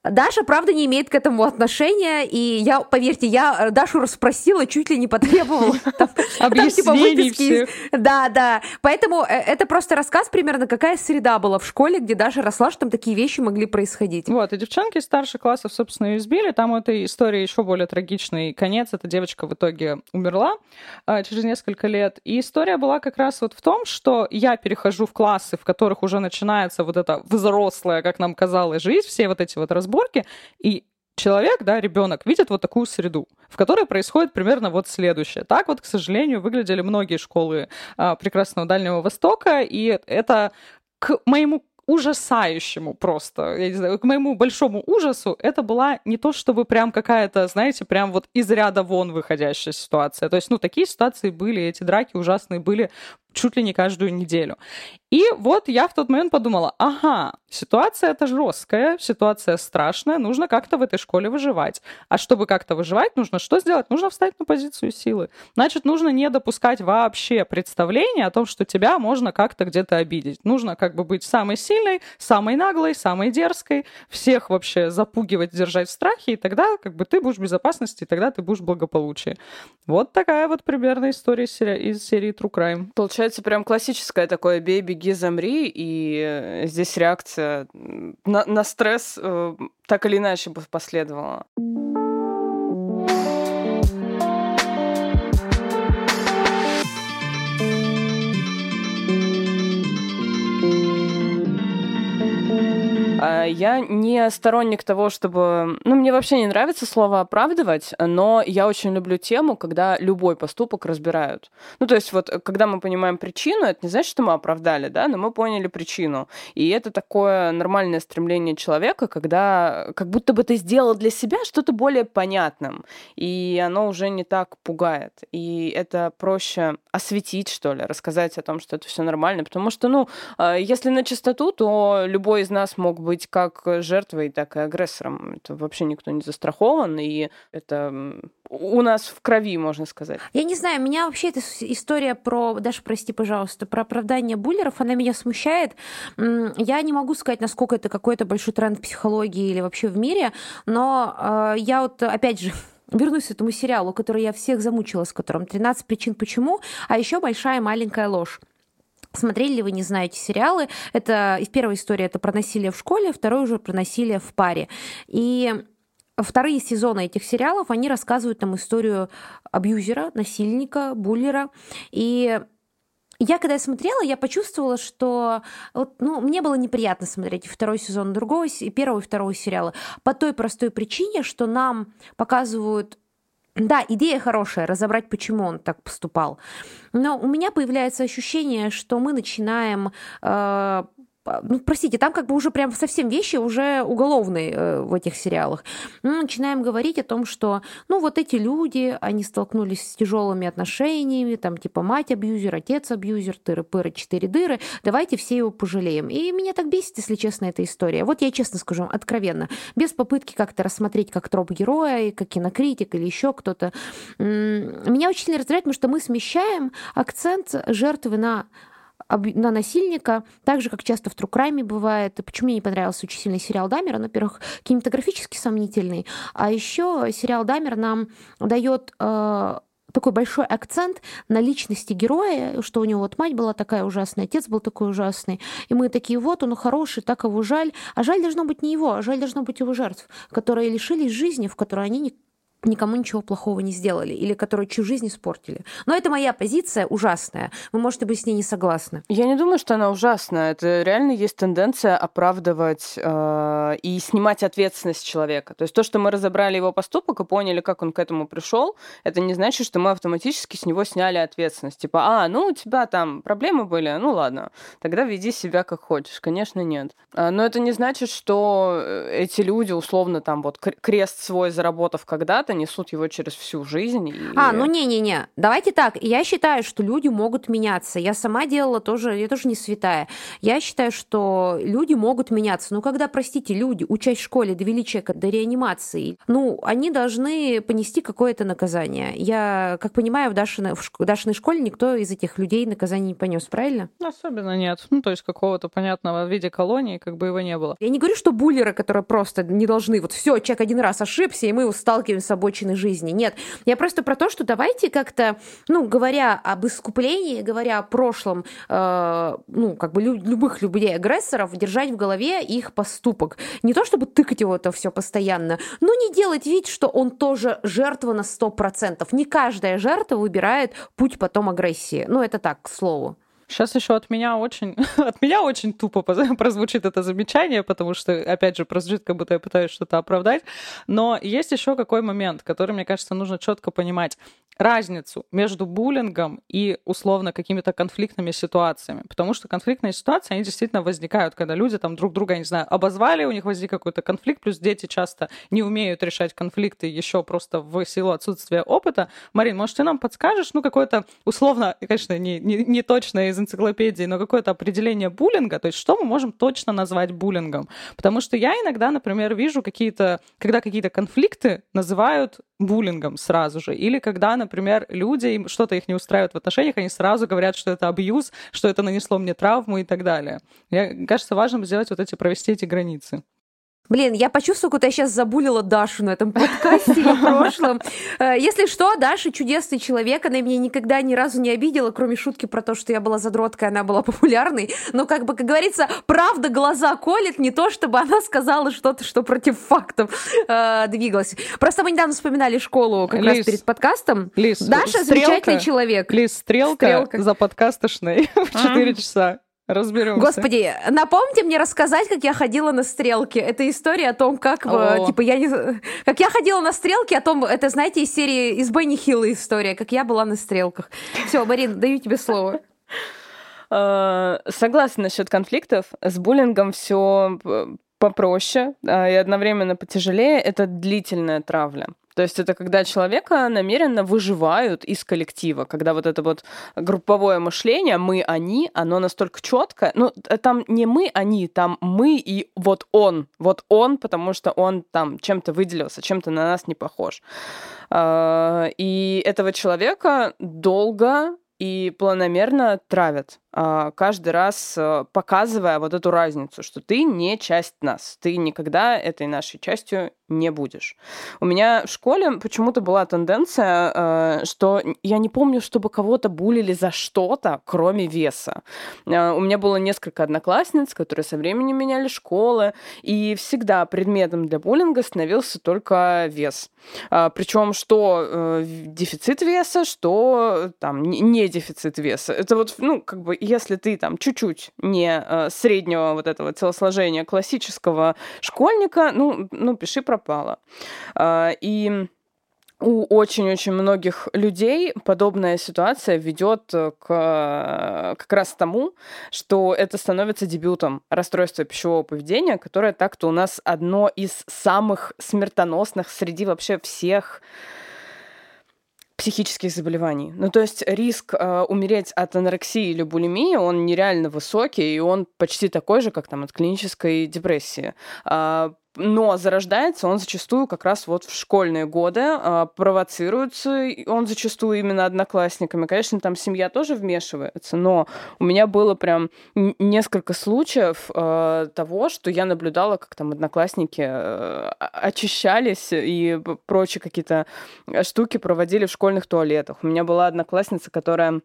Даша, правда, не имеет к этому отношения, и я, поверьте, я э, Дашу расспросила, чуть ли не потребовала. Типа, Объяснений. Да, да. Поэтому э, это просто рассказ примерно, какая среда была в школе, где Даша росла, что там такие вещи могли происходить. Вот, и девчонки из старших классов, собственно, ее избили. Там у этой истории еще более трагичный конец. Эта девочка в итоге умерла а, через несколько лет. И история была как раз вот в том, что я перехожу в классы, в которых уже начинается вот эта взрослая, как нам казалось, жизнь, все вот эти вот разборки. И человек, да, ребенок, видит вот такую среду, в которой происходит примерно вот следующее. Так вот, к сожалению, выглядели многие школы а, прекрасного Дальнего Востока, и это к моему ужасающему просто, я не знаю, к моему большому ужасу, это была не то чтобы прям какая-то, знаете, прям вот из ряда вон выходящая ситуация. То есть, ну, такие ситуации были, эти драки ужасные были чуть ли не каждую неделю. И вот я в тот момент подумала, ага, ситуация это жесткая, ситуация страшная, нужно как-то в этой школе выживать. А чтобы как-то выживать, нужно что сделать? Нужно встать на позицию силы. Значит, нужно не допускать вообще представления о том, что тебя можно как-то где-то обидеть. Нужно как бы быть самой сильной, самой наглой, самой дерзкой, всех вообще запугивать, держать в страхе, и тогда как бы ты будешь в безопасности, и тогда ты будешь в благополучии. Вот такая вот примерно история из серии True Crime. Получается, получается прям классическое такое «бей, беги, замри», и здесь реакция на, на стресс э, так или иначе бы последовала. Я не сторонник того, чтобы... Ну, мне вообще не нравится слово «оправдывать», но я очень люблю тему, когда любой поступок разбирают. Ну, то есть вот, когда мы понимаем причину, это не значит, что мы оправдали, да, но мы поняли причину. И это такое нормальное стремление человека, когда как будто бы ты сделал для себя что-то более понятным, и оно уже не так пугает. И это проще осветить, что ли, рассказать о том, что это все нормально, потому что, ну, а, если на чистоту, то любой из нас мог быть быть как жертвой, так и агрессором. Это вообще никто не застрахован, и это у нас в крови, можно сказать. Я не знаю, меня вообще эта история про, Даша, прости, пожалуйста, про оправдание буллеров, она меня смущает. Я не могу сказать, насколько это какой-то большой тренд в психологии или вообще в мире, но э, я вот, опять же, вернусь к этому сериалу, который я всех замучила, с которым 13 причин почему, а еще большая маленькая ложь. Смотрели ли вы, не знаете, сериалы? Это первая история это про насилие в школе, второй уже про насилие в паре. И вторые сезоны этих сериалов, они рассказывают нам историю абьюзера, насильника, буллера. И я когда я смотрела, я почувствовала, что вот, ну, мне было неприятно смотреть второй сезон другого, первого и второго сериала по той простой причине, что нам показывают да, идея хорошая, разобрать, почему он так поступал. Но у меня появляется ощущение, что мы начинаем э, ну, простите, там как бы уже прям совсем вещи уже уголовные э, в этих сериалах. Мы начинаем говорить о том, что, ну, вот эти люди, они столкнулись с тяжелыми отношениями, там, типа, мать абьюзер, отец абьюзер, тыры-пыры, четыре дыры, давайте все его пожалеем. И меня так бесит, если честно, эта история. Вот я честно скажу, откровенно, без попытки как-то рассмотреть как троп героя, как кинокритик или еще кто-то. Меня очень раздражает, потому что мы смещаем акцент жертвы на на насильника, так же, как часто в Crime бывает. Почему мне не понравился очень сильный сериал Дамер? Он, во-первых, кинематографически сомнительный, а еще сериал Дамер нам дает э, такой большой акцент на личности героя, что у него вот мать была такая ужасная, отец был такой ужасный, и мы такие, вот он хороший, так его жаль. А жаль должно быть не его, а жаль должно быть его жертв, которые лишились жизни, в которой они никому ничего плохого не сделали или которые чью жизнь испортили. Но это моя позиция ужасная. Вы можете быть с ней не согласны. Я не думаю, что она ужасная. Это реально есть тенденция оправдывать э, и снимать ответственность человека. То есть то, что мы разобрали его поступок и поняли, как он к этому пришел, это не значит, что мы автоматически с него сняли ответственность. Типа, а, ну у тебя там проблемы были, ну ладно, тогда веди себя как хочешь. Конечно, нет. А, но это не значит, что э, эти люди условно там вот крест свой заработав когда-то, часто несут его через всю жизнь. И... А, ну не-не-не. Давайте так. Я считаю, что люди могут меняться. Я сама делала тоже, я тоже не святая. Я считаю, что люди могут меняться. Ну, когда, простите, люди, учась в школе, довели человека до реанимации, ну, они должны понести какое-то наказание. Я, как понимаю, в Дашиной, в Дашиной школе никто из этих людей наказание не понес, правильно? Особенно нет. Ну, то есть какого-то понятного виде колонии как бы его не было. Я не говорю, что буллеры, которые просто не должны, вот все, человек один раз ошибся, и мы его сталкиваем с обочины жизни. Нет, я просто про то, что давайте как-то, ну, говоря об искуплении, говоря о прошлом, э, ну, как бы лю- любых людей-агрессоров, держать в голове их поступок. Не то, чтобы тыкать его это все постоянно, но не делать вид, что он тоже жертва на 100%. Не каждая жертва выбирает путь потом агрессии. Ну, это так, к слову. Сейчас еще от меня очень, от меня очень тупо прозвучит это замечание, потому что, опять же, прозвучит, как будто я пытаюсь что-то оправдать. Но есть еще какой момент, который, мне кажется, нужно четко понимать разницу между буллингом и условно какими-то конфликтными ситуациями. Потому что конфликтные ситуации, они действительно возникают, когда люди там друг друга, я не знаю, обозвали, у них возник какой-то конфликт, плюс дети часто не умеют решать конфликты еще просто в силу отсутствия опыта. Марин, может, ты нам подскажешь, ну, какое-то условно, конечно, не, не, не точное из энциклопедии, но какое-то определение буллинга, то есть что мы можем точно назвать буллингом? Потому что я иногда, например, вижу какие-то, когда какие-то конфликты называют буллингом сразу же, или когда, например, люди, что-то их не устраивает в отношениях, они сразу говорят, что это абьюз, что это нанесло мне травму и так далее. Мне кажется, важно сделать вот эти, провести эти границы. Блин, я почувствовала, куда я сейчас забулила Дашу на этом подкасте в прошлом. Э, если что, Даша чудесный человек, она меня никогда ни разу не обидела, кроме шутки про то, что я была задроткой, она была популярной. Но, как бы, как говорится, правда глаза колет, не то, чтобы она сказала что-то, что против фактов э, двигалась. Просто мы недавно вспоминали школу как раз перед подкастом. Лиз, Даша стрелка, замечательный человек. Лиз, стрелка, стрелка. за подкастошной в 4 часа. Разберемся. Господи, напомните мне рассказать, как я ходила на стрелки. Это история о том, как, о. типа, я не... Как я ходила на стрелки, о том, это, знаете, из серии из Бенни Хилла история, как я была на стрелках. Все, Марин, даю тебе слово. А, согласна насчет конфликтов. С буллингом все попроще а, и одновременно потяжелее. Это длительная травля. То есть это когда человека намеренно выживают из коллектива, когда вот это вот групповое мышление, мы, они, оно настолько четкое. Ну, там не мы, они, там мы и вот он. Вот он, потому что он там чем-то выделился, чем-то на нас не похож. А, и этого человека долго и планомерно травят. А, каждый раз э, показывая вот эту разницу, что ты не часть нас, ты никогда этой нашей частью не будешь. У меня в школе почему-то была тенденция, э, что я не помню, чтобы кого-то булили за что-то, кроме веса. Э, у меня было несколько одноклассниц, которые со временем меняли школы, и всегда предметом для буллинга становился только вес. Причем что дефицит веса, что там не дефицит веса. Это вот, ну, как бы если ты там чуть-чуть не э, среднего вот этого телосложения классического школьника, ну, ну пиши пропало. Э, и у очень-очень многих людей подобная ситуация ведет к как раз тому, что это становится дебютом расстройства пищевого поведения, которое так-то у нас одно из самых смертоносных среди вообще всех психических заболеваний. Ну, то есть риск э, умереть от анорексии или булимии, он нереально высокий, и он почти такой же, как там от клинической депрессии. Э, но зарождается он зачастую как раз вот в школьные годы, э, провоцируется он зачастую именно одноклассниками. Конечно, там семья тоже вмешивается, но у меня было прям несколько случаев э, того, что я наблюдала, как там одноклассники э, очищались и прочие какие-то штуки проводили в школьных туалетах. У меня была одноклассница, которая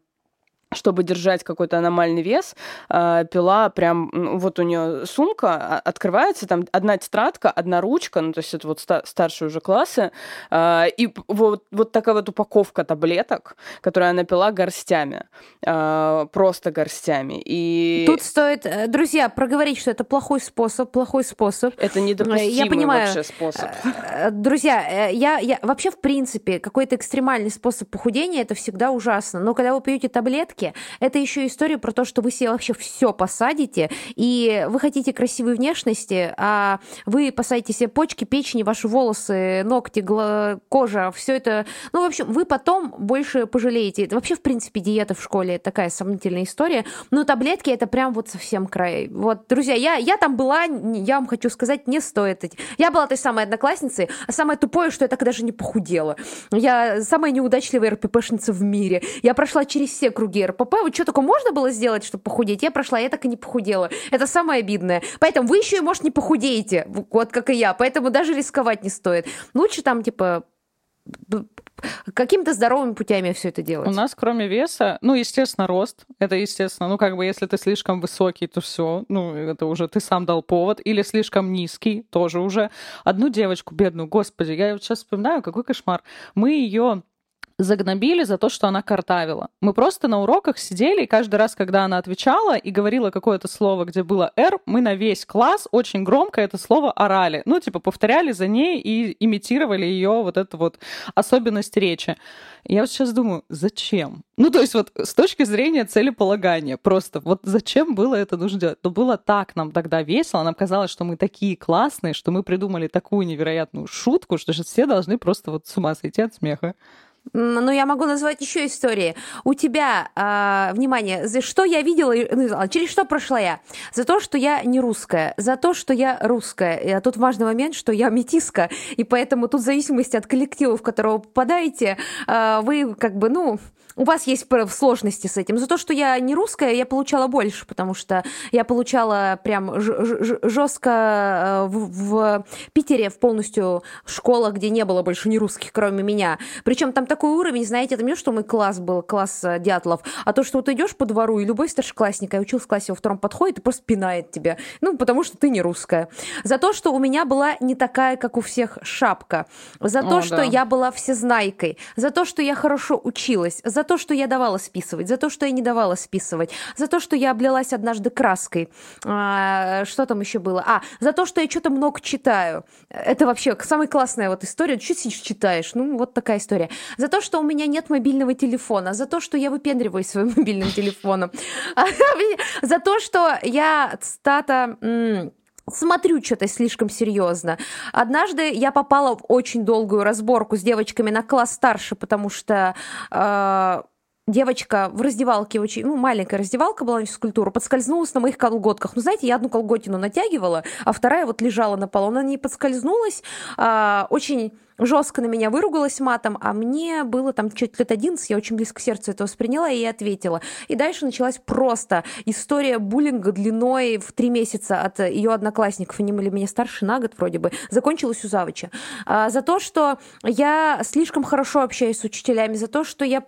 чтобы держать какой-то аномальный вес, э, пила прям, вот у нее сумка а, открывается, там одна тетрадка, одна ручка, ну, то есть это вот старшие уже классы, э, и вот, вот такая вот упаковка таблеток, которую она пила горстями, э, просто горстями. И... Тут стоит, э, друзья, проговорить, что это плохой способ, плохой способ. Это недопустимый я понимаю, вообще способ. Э, друзья, я, я вообще, в принципе, какой-то экстремальный способ похудения, это всегда ужасно, но когда вы пьете таблетки, порядке. Это еще история про то, что вы себе вообще все посадите, и вы хотите красивой внешности, а вы посадите себе почки, печени, ваши волосы, ногти, кожа, все это. Ну, в общем, вы потом больше пожалеете. Это вообще, в принципе, диета в школе такая сомнительная история. Но таблетки это прям вот совсем край. Вот, друзья, я, я там была, я вам хочу сказать, не стоит. Я была той самой одноклассницей, а самое тупое, что я так даже не похудела. Я самая неудачливая РППшница в мире. Я прошла через все круги РПП. Вот что такое можно было сделать, чтобы похудеть? Я прошла, я так и не похудела. Это самое обидное. Поэтому вы еще и, может, не похудеете, вот как и я. Поэтому даже рисковать не стоит. Лучше там, типа, какими-то здоровыми путями все это делать. У нас, кроме веса, ну, естественно, рост. Это естественно. Ну, как бы, если ты слишком высокий, то все. Ну, это уже ты сам дал повод. Или слишком низкий, тоже уже. Одну девочку бедную, господи, я сейчас вспоминаю, какой кошмар. Мы ее загнобили за то, что она картавила. Мы просто на уроках сидели, и каждый раз, когда она отвечала и говорила какое-то слово, где было «р», мы на весь класс очень громко это слово орали. Ну, типа, повторяли за ней и имитировали ее вот эту вот особенность речи. Я вот сейчас думаю, зачем? Ну, то есть вот с точки зрения целеполагания, просто вот зачем было это нужно делать? Но было так нам тогда весело, нам казалось, что мы такие классные, что мы придумали такую невероятную шутку, что же все должны просто вот с ума сойти от смеха. Ну, я могу назвать еще истории. У тебя, э, внимание, за что я видела, ну, через что прошла я? За то, что я не русская, за то, что я русская. А тут важный момент, что я метиска, и поэтому тут в зависимости от коллектива, в который вы попадаете, э, вы как бы, ну, у вас есть сложности с этим. За то, что я не русская, я получала больше, потому что я получала прям жестко в, в Питере в полностью школах, где не было больше ни русских, кроме меня. Причем там такой уровень, знаете, это не что мой класс был, класс э, Дятлов, а то, что вот идешь по двору, и любой старшеклассник, я учился в классе во втором подходит и просто пинает тебя. Ну, потому что ты не русская. За то, что у меня была не такая, как у всех, шапка. За то, О, что да. я была всезнайкой. За то, что я хорошо училась. За то, что я давала списывать, за то, что я не давала списывать, за то, что я облилась однажды краской. А, что там еще было? А, за то, что я что-то много читаю. Это вообще самая классная вот история. Что ты читаешь? Ну, вот такая история. За то, что у меня нет мобильного телефона, за то, что я выпендриваюсь своим мобильным телефоном, за то, что я стата смотрю что-то слишком серьезно. Однажды я попала в очень долгую разборку с девочками на класс старше, потому что э, девочка в раздевалке, очень, ну, маленькая раздевалка была на физкультуру, подскользнулась на моих колготках. Ну, знаете, я одну колготину натягивала, а вторая вот лежала на полу. Она не подскользнулась, а, очень жестко на меня выругалась матом, а мне было там чуть лет 11, я очень близко к сердцу это восприняла и ответила. И дальше началась просто история буллинга длиной в три месяца от ее одноклассников, они были меня старше на год вроде бы, закончилась у Завыча. А, за то, что я слишком хорошо общаюсь с учителями, за то, что я,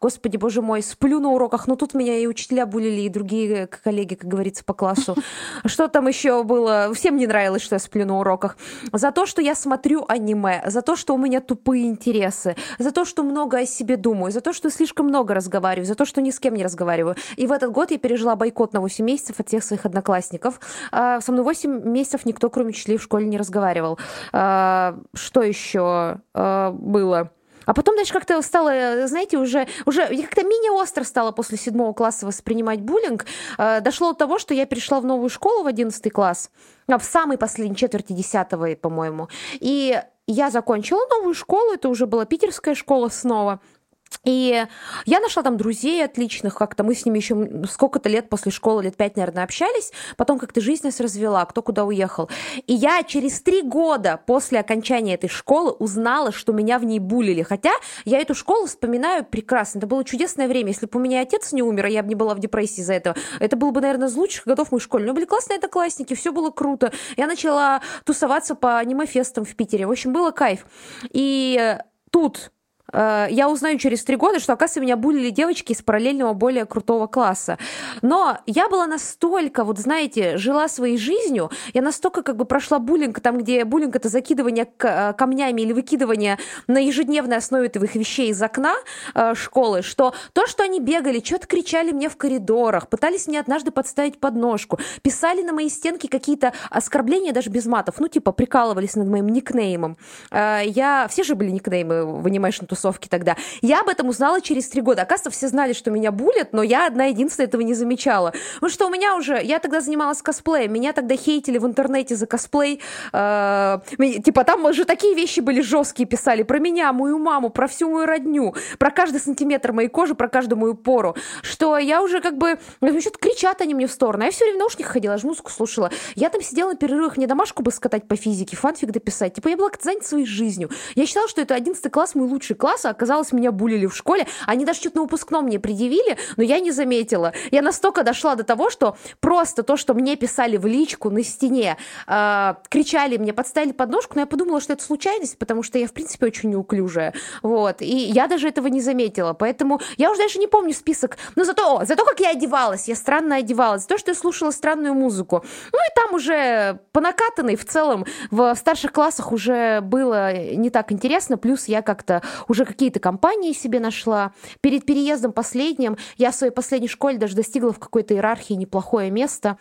господи, боже мой, сплю на уроках, но тут меня и учителя булили, и другие коллеги, как говорится, по классу. Что там еще было? Всем не нравилось, что я сплю на уроках. За то, что я смотрю аниме, за то, что у меня тупые интересы, за то, что много о себе думаю, за то, что слишком много разговариваю, за то, что ни с кем не разговариваю. И в этот год я пережила бойкот на 8 месяцев от всех своих одноклассников. А, со мной 8 месяцев никто, кроме учителей, в школе не разговаривал. А, что еще а, было? А потом дальше как-то стало, знаете, уже, уже как-то мини-остро стало после седьмого класса воспринимать буллинг. Дошло до того, что я перешла в новую школу в одиннадцатый класс, в самой последней четверти десятого, по-моему. И я закончила новую школу, это уже была питерская школа снова. И я нашла там друзей отличных, как-то мы с ними еще сколько-то лет после школы, лет пять, наверное, общались. Потом как-то жизнь нас развела, кто куда уехал. И я через три года после окончания этой школы узнала, что меня в ней булили. Хотя я эту школу вспоминаю прекрасно. Это было чудесное время. Если бы у меня отец не умер, а я бы не была в депрессии из-за этого, это было бы, наверное, из лучших годов моей школы. Но были классные одноклассники, все было круто. Я начала тусоваться по аниме-фестам в Питере. В общем, было кайф. И тут я узнаю через три года, что, оказывается, меня булили девочки из параллельного более крутого класса. Но я была настолько, вот знаете, жила своей жизнью, я настолько как бы прошла буллинг, там, где буллинг — это закидывание э, камнями или выкидывание на ежедневной основе твоих вещей из окна э, школы, что то, что они бегали, что-то кричали мне в коридорах, пытались мне однажды подставить подножку, писали на мои стенки какие-то оскорбления даже без матов, ну, типа, прикалывались над моим никнеймом. Э, я... Все же были никнеймы в анимейшн тусовки тогда. Я об этом узнала через три года. Оказывается, все знали, что меня булят, но я одна единственная этого не замечала. Ну что у меня уже... Я тогда занималась косплеем. Меня тогда хейтили в интернете за косплей. Э, типа там уже такие вещи были жесткие, писали про меня, мою маму, про всю мою родню, про каждый сантиметр моей кожи, про каждую мою пору. Что я уже как бы... Что-то кричат они мне в сторону. Я все время в наушниках ходила, аж музыку слушала. Я там сидела на перерывах, мне домашку бы скатать по физике, фанфик дописать. Типа я была занята своей жизнью. Я считала, что это 11 класс мой лучший класс, а оказалось, меня булили в школе. Они даже что-то на выпускном мне предъявили, но я не заметила. Я настолько дошла до того, что просто то, что мне писали в личку на стене, э, кричали мне, подставили подножку, но я подумала, что это случайность, потому что я, в принципе, очень неуклюжая. Вот. И я даже этого не заметила. Поэтому я уже даже не помню список. Но зато, о, зато как я одевалась. Я странно одевалась. За то, что я слушала странную музыку. Ну и там уже по накатанной в целом в старших классах уже было не так интересно. Плюс я как-то уже уже какие-то компании себе нашла. Перед переездом последним я в своей последней школе даже достигла в какой-то иерархии неплохое место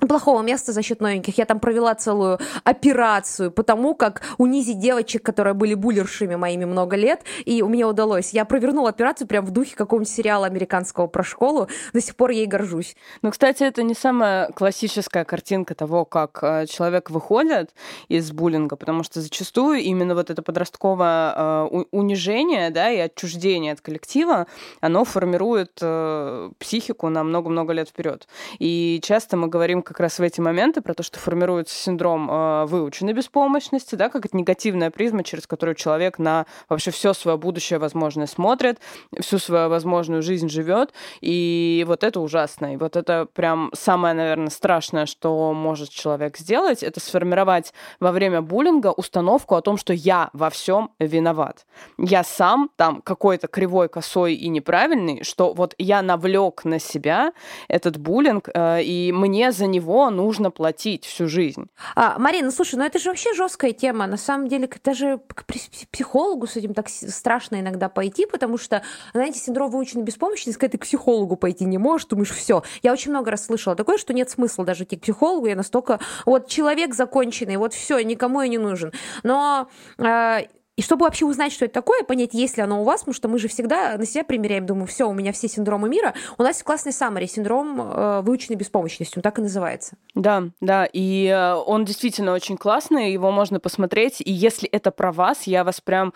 плохого места за счет новеньких. Я там провела целую операцию по тому, как унизить девочек, которые были буллершими моими много лет, и у меня удалось. Я провернула операцию прям в духе какого-нибудь сериала американского про школу. До сих пор ей горжусь. Ну, кстати, это не самая классическая картинка того, как э, человек выходит из буллинга, потому что зачастую именно вот это подростковое э, унижение, да, и отчуждение от коллектива, оно формирует э, психику на много-много лет вперед. И часто мы говорим как раз в эти моменты про то, что формируется синдром э, выученной беспомощности, да, как это негативная призма, через которую человек на вообще все свое будущее возможное смотрит, всю свою возможную жизнь живет, и вот это ужасно. И вот это прям самое, наверное, страшное, что может человек сделать, это сформировать во время буллинга установку о том, что я во всем виноват. Я сам там какой-то кривой, косой и неправильный, что вот я навлек на себя этот буллинг, э, и мне за него нужно платить всю жизнь. А, Марина, слушай, ну это же вообще жесткая тема. На самом деле, даже к психологу с этим так страшно иногда пойти, потому что, знаете, синдром выученной беспомощности, когда ты к психологу пойти не можешь, думаешь, все. Я очень много раз слышала такое, что нет смысла даже идти к психологу, я настолько... Вот человек законченный, вот все, никому я не нужен. Но э, и чтобы вообще узнать, что это такое, понять, есть ли оно у вас, потому что мы же всегда на себя примеряем, думаю, все, у меня все синдромы мира. У нас классный саммари, синдром э, выученной беспомощности, он так и называется. Да, да, и э, он действительно очень классный, его можно посмотреть, и если это про вас, я вас прям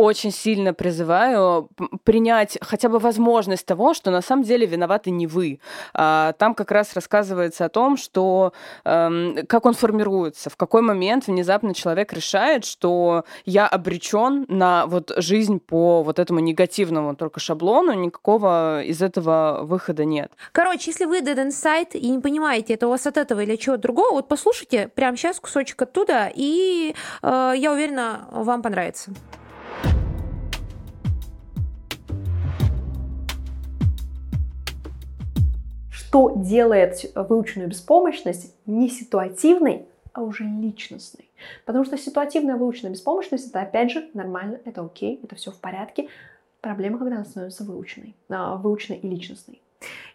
очень сильно призываю принять хотя бы возможность того, что на самом деле виноваты не вы. А, там как раз рассказывается о том, что эм, как он формируется, в какой момент внезапно человек решает, что я обречен на вот жизнь по вот этому негативному только шаблону, никакого из этого выхода нет. Короче, если вы dead inside и не понимаете, это у вас от этого или чего другого, вот послушайте прямо сейчас кусочек оттуда, и э, я уверена, вам понравится. Что делает выученную беспомощность не ситуативной, а уже личностной. Потому что ситуативная выученная беспомощность это опять же нормально, это окей, это все в порядке. Проблема, когда она становится выученной, а, выученной и личностной.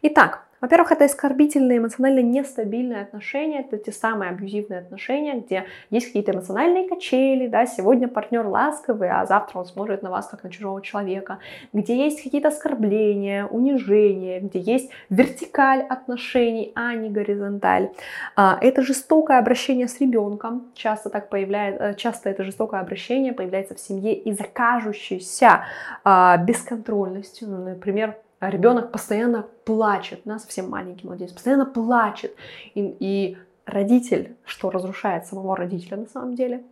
Итак, во-первых, это оскорбительные, эмоционально нестабильные отношения, это те самые абьюзивные отношения, где есть какие-то эмоциональные качели, да, сегодня партнер ласковый, а завтра он смотрит на вас как на чужого человека, где есть какие-то оскорбления, унижения, где есть вертикаль отношений, а не горизонталь. А, это жестокое обращение с ребенком, часто так появляется, э, часто это жестокое обращение появляется в семье из-за кажущейся а, бесконтрольностью, ну, например, а ребенок постоянно плачет, у совсем маленький младенец, постоянно плачет. И, и родитель, что разрушает самого родителя на самом деле,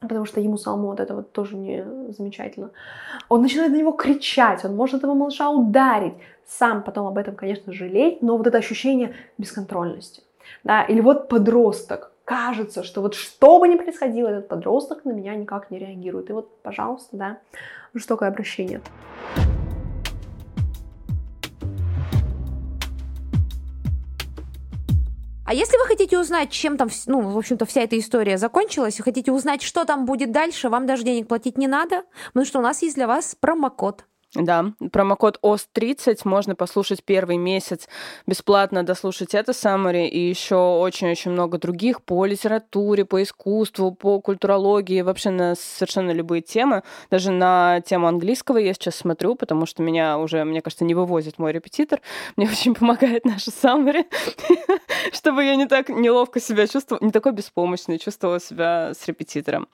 потому что ему самому это вот тоже не замечательно. Он начинает на него кричать, он может этого малыша ударить, сам потом об этом, конечно, жалеть, но вот это ощущение бесконтрольности. Да? Или вот подросток, кажется, что вот что бы ни происходило, этот подросток на меня никак не реагирует. И вот, пожалуйста, да, жестокое обращение. А если вы хотите узнать, чем там, ну, в общем-то, вся эта история закончилась, и хотите узнать, что там будет дальше, вам даже денег платить не надо, потому что у нас есть для вас промокод. Да, промокод ОС30 можно послушать первый месяц бесплатно, дослушать это summary и еще очень-очень много других по литературе, по искусству, по культурологии, вообще на совершенно любые темы. Даже на тему английского я сейчас смотрю, потому что меня уже, мне кажется, не вывозит мой репетитор. Мне очень помогает наша summary, чтобы я не так неловко себя чувствовала, не такой беспомощной чувствовала себя с репетитором.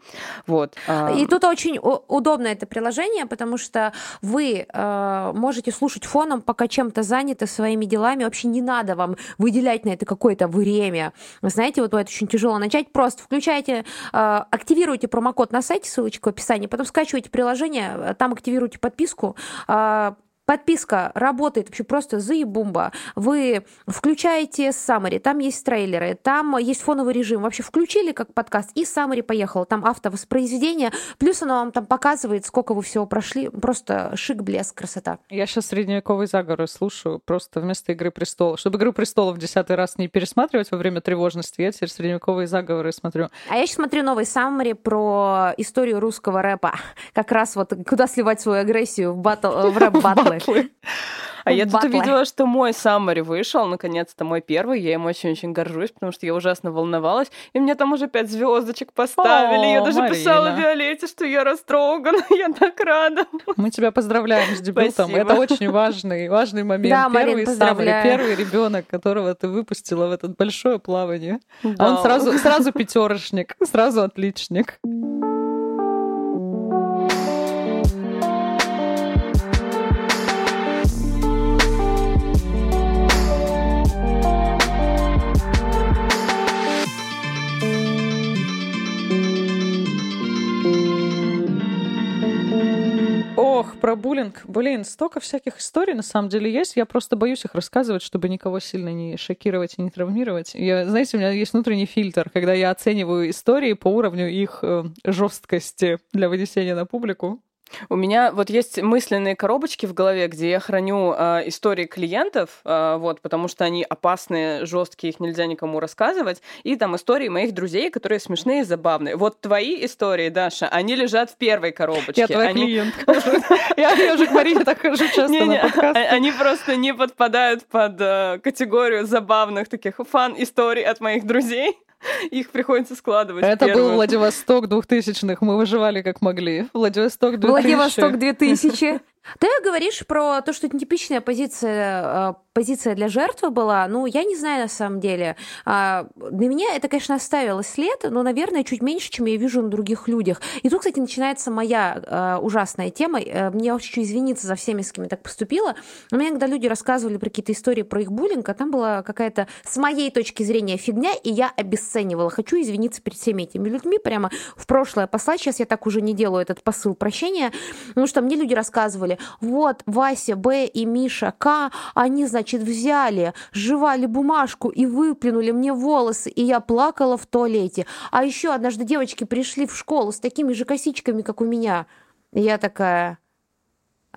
Вот. И тут очень удобно это приложение, потому что вы э, можете слушать фоном, пока чем-то заняты своими делами. Вообще не надо вам выделять на это какое-то время. Знаете, вот бывает очень тяжело начать. Просто включайте, э, активируйте промокод на сайте, ссылочка в описании, потом скачивайте приложение, там активируйте подписку, э, Подписка работает вообще просто заебумба. Вы включаете summary, там есть трейлеры, там есть фоновый режим. Вообще включили как подкаст, и summary поехал. Там автовоспроизведение, плюс оно вам там показывает, сколько вы всего прошли. Просто шик, блеск, красота. Я сейчас средневековые заговоры слушаю просто вместо «Игры престолов». Чтобы «Игру престолов» в десятый раз не пересматривать во время тревожности, я теперь средневековые заговоры смотрю. А я сейчас смотрю новый summary про историю русского рэпа. Как раз вот куда сливать свою агрессию в, батл, в рэп-батлы батлы. А я тут увидела, что мой саммари вышел, наконец-то мой первый. Я им очень-очень горжусь, потому что я ужасно волновалась. И мне там уже пять звездочек поставили. я даже писала Виолетте, что я растрогана. Я так рада. Мы тебя поздравляем с дебютом. Это очень важный, важный момент. Да, первый саммари, первый ребенок, которого ты выпустила в это большое плавание. Он сразу, сразу пятерочник, сразу отличник. Ох, про буллинг. Блин, столько всяких историй на самом деле есть. Я просто боюсь их рассказывать, чтобы никого сильно не шокировать и не травмировать. Я, знаете, у меня есть внутренний фильтр, когда я оцениваю истории по уровню их э, жесткости для вынесения на публику. У меня вот есть мысленные коробочки в голове, где я храню э, истории клиентов, э, вот, потому что они опасные, жесткие, их нельзя никому рассказывать, и там истории моих друзей, которые смешные и забавные. Вот твои истории, Даша, они лежат в первой коробочке. Я твой клиент. Я уже к Марине так хожу часто на. А, они просто не подпадают под э, категорию забавных таких фан-историй от моих друзей. Их приходится складывать. Это был Владивосток двухтысячных. Мы выживали как могли. Владивосток 2000. Владивосток 2000. Ты говоришь про то, что это типичная позиция, а, позиция для жертвы была. Ну, я не знаю на самом деле. А, для меня это, конечно, оставило след, но, наверное, чуть меньше, чем я вижу на других людях. И тут, кстати, начинается моя а, ужасная тема. Э, мне хочу извиниться за всеми, с кем я так поступила. У меня, когда люди рассказывали про какие-то истории про их буллинг, а там была какая-то, с моей точки зрения, фигня, и я обесценивала. Хочу извиниться перед всеми этими людьми, прямо в прошлое послать. Сейчас я так уже не делаю этот посыл прощения, потому что мне люди рассказывали, вот Вася Б и Миша К, они, значит, взяли, жевали бумажку и выплюнули мне волосы, и я плакала в туалете. А еще однажды девочки пришли в школу с такими же косичками, как у меня. Я такая,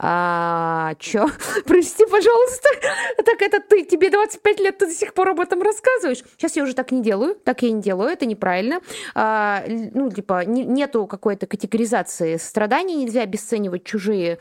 а, чё? Прости, пожалуйста. Так это ты, тебе 25 лет, ты до сих пор об этом рассказываешь. Сейчас я уже так не делаю, так я не делаю, это неправильно. А, ну, типа, не, нету какой-то категоризации страданий, нельзя обесценивать чужие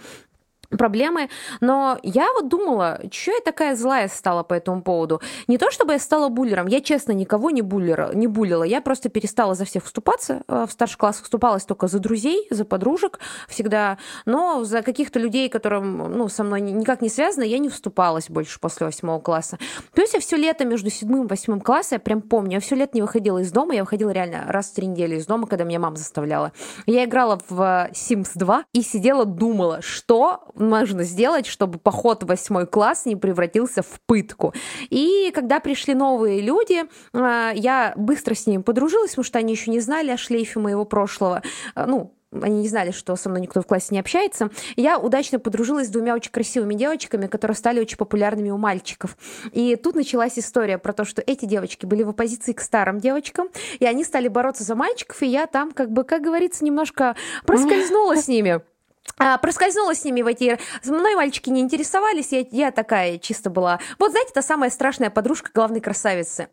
проблемы, но я вот думала, что я такая злая стала по этому поводу. Не то, чтобы я стала буллером, я, честно, никого не, буллера, не буллила, я просто перестала за всех вступаться, э, в старший класс вступалась только за друзей, за подружек всегда, но за каких-то людей, которым, ну, со мной никак не связано, я не вступалась больше после восьмого класса. То есть я все лето между седьмым и восьмым классом, я прям помню, я все лето не выходила из дома, я выходила реально раз в три недели из дома, когда меня мама заставляла. Я играла в Sims 2 и сидела, думала, что можно сделать, чтобы поход в восьмой класс не превратился в пытку. И когда пришли новые люди, а, я быстро с ними подружилась, потому что они еще не знали о шлейфе моего прошлого. А, ну, они не знали, что со мной никто в классе не общается. Я удачно подружилась с двумя очень красивыми девочками, которые стали очень популярными у мальчиков. И тут началась история про то, что эти девочки были в оппозиции к старым девочкам, и они стали бороться за мальчиков, и я там, как бы, как говорится, немножко проскользнула с ними. А, проскользнула с ними в эти... Мной мальчики не интересовались, я, я такая чисто была. Вот, знаете, та самая страшная подружка главной красавицы.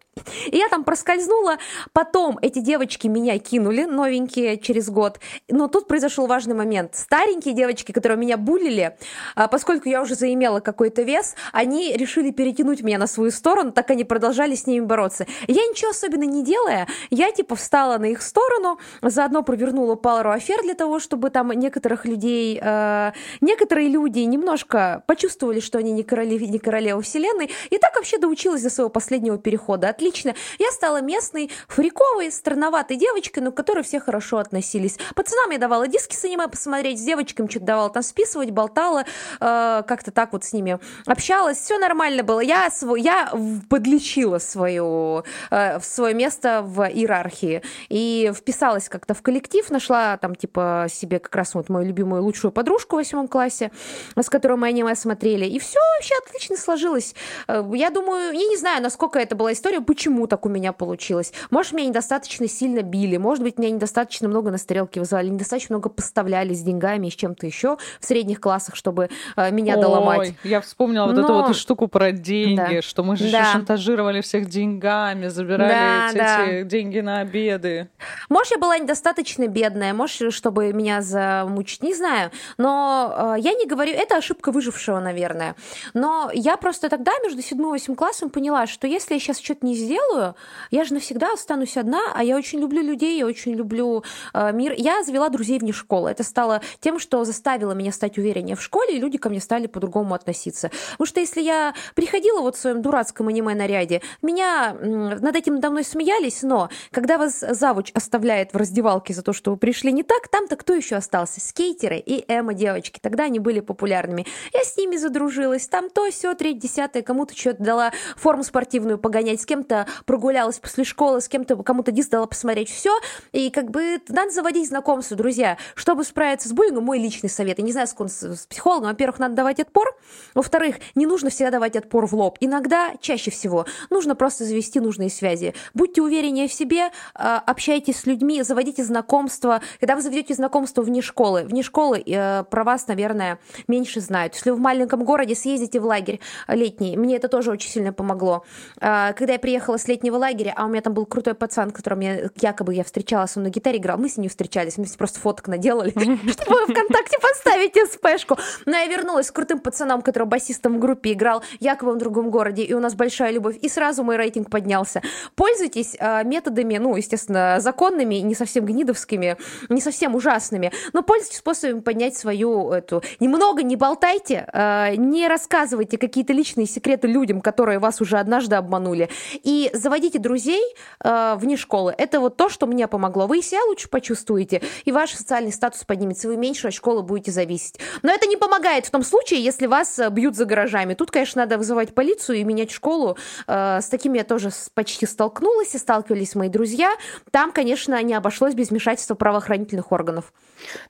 И я там проскользнула, потом эти девочки меня кинули, новенькие, через год. Но тут произошел важный момент. Старенькие девочки, которые меня булили, а, поскольку я уже заимела какой-то вес, они решили перетянуть меня на свою сторону, так они продолжали с ними бороться. Я ничего особенно не делая, я типа встала на их сторону, заодно провернула пару афер для того, чтобы там некоторых людей э, некоторые люди немножко почувствовали, что они не, короли, не королева вселенной, и так вообще доучилась до своего последнего перехода. Отлично. Я стала местной, фриковой, странноватой девочкой, но к которой все хорошо относились. Пацанам я давала диски с аниме посмотреть, с девочками что-то давала там списывать, болтала, э, как-то так вот с ними общалась. Все нормально было. Я, свой, я подлечила свою, э, свое место в иерархии и вписалась как-то в коллектив, нашла там типа себе как раз вот мою любимую лучшую лучшую подружку в восьмом классе, с которой мы аниме смотрели. И все вообще отлично сложилось. Э, я думаю, я не знаю, насколько это была история, почему так у меня получилось. Может, меня недостаточно сильно били, может быть, меня недостаточно много на стрелке вызвали, недостаточно много поставляли с деньгами и с чем-то еще в средних классах, чтобы э, меня Ой, доломать. Я вспомнила Но... вот эту вот штуку про деньги, да. что мы же да. шантажировали всех деньгами, забирали да, эти, да. эти деньги на обеды. Может, я была недостаточно бедная, может, чтобы меня замучить, не знаю. Но э, я не говорю, это ошибка выжившего, наверное. Но я просто тогда между седьмым и восьмым классом поняла, что если я сейчас что-то не сделаю, я же навсегда останусь одна, а я очень люблю людей, я очень люблю э, мир. Я завела друзей вне школы. Это стало тем, что заставило меня стать увереннее в школе, и люди ко мне стали по-другому относиться. Потому что если я приходила вот в своем дурацком аниме-наряде, меня над этим давно смеялись, но когда вас завуч оставляет в раздевалке за то, что вы пришли не так, там-то кто еще остался? Скейтеры и эмо-девочки. Тогда они были популярными. Я с ними задружилась. Там то, все, треть, десятое, кому-то что-то дала форму спортивную погонять, с кем-то прогулялась после школы, с кем-то кому-то диск дала посмотреть. Все. И как бы надо заводить знакомства, друзья. Чтобы справиться с буллингом, мой личный совет. Я не знаю, сколько с психологом. Во-первых, надо давать отпор. Во-вторых, не нужно всегда давать отпор в лоб. Иногда, чаще всего, нужно просто завести нужные связи. Будьте увереннее в себе, а, общайтесь с людьми, заводите знакомства. Когда вы заведете знакомство вне школы, вне школы про вас, наверное, меньше знают. Если вы в маленьком городе, съездите в лагерь летний. Мне это тоже очень сильно помогло. А, когда я приехала с летнего лагеря, а у меня там был крутой пацан, которым я, якобы я встречалась, он на гитаре играл, мы с ним встречались, мы просто фоток наделали, чтобы ВКонтакте поставить СПшку. Но я вернулась с крутым пацаном, который басистом в группе играл, якобы в другом городе, и у нас большая любовь, и сразу мой рейтинг поднялся. Пользуйтесь а, методами, ну, естественно, законными, не совсем гнидовскими, не совсем ужасными, но пользуйтесь способами поднять свою эту... Немного не болтайте, а, не рассказывайте какие-то личные секреты людям, которые вас уже однажды обманули, и заводите друзей а, вне школы. Это вот то, что мне помогло. Вы себя лучше почувствуете, и ваш социальный статус поднимется, вы меньше от школы будете зависеть. Но это не помогает в том случае, если вас бьют за гаражами. Тут, конечно, надо вызывать полицию и менять школу. С таким я тоже почти столкнулась и сталкивались мои друзья. Там, конечно, не обошлось без вмешательства правоохранительных органов.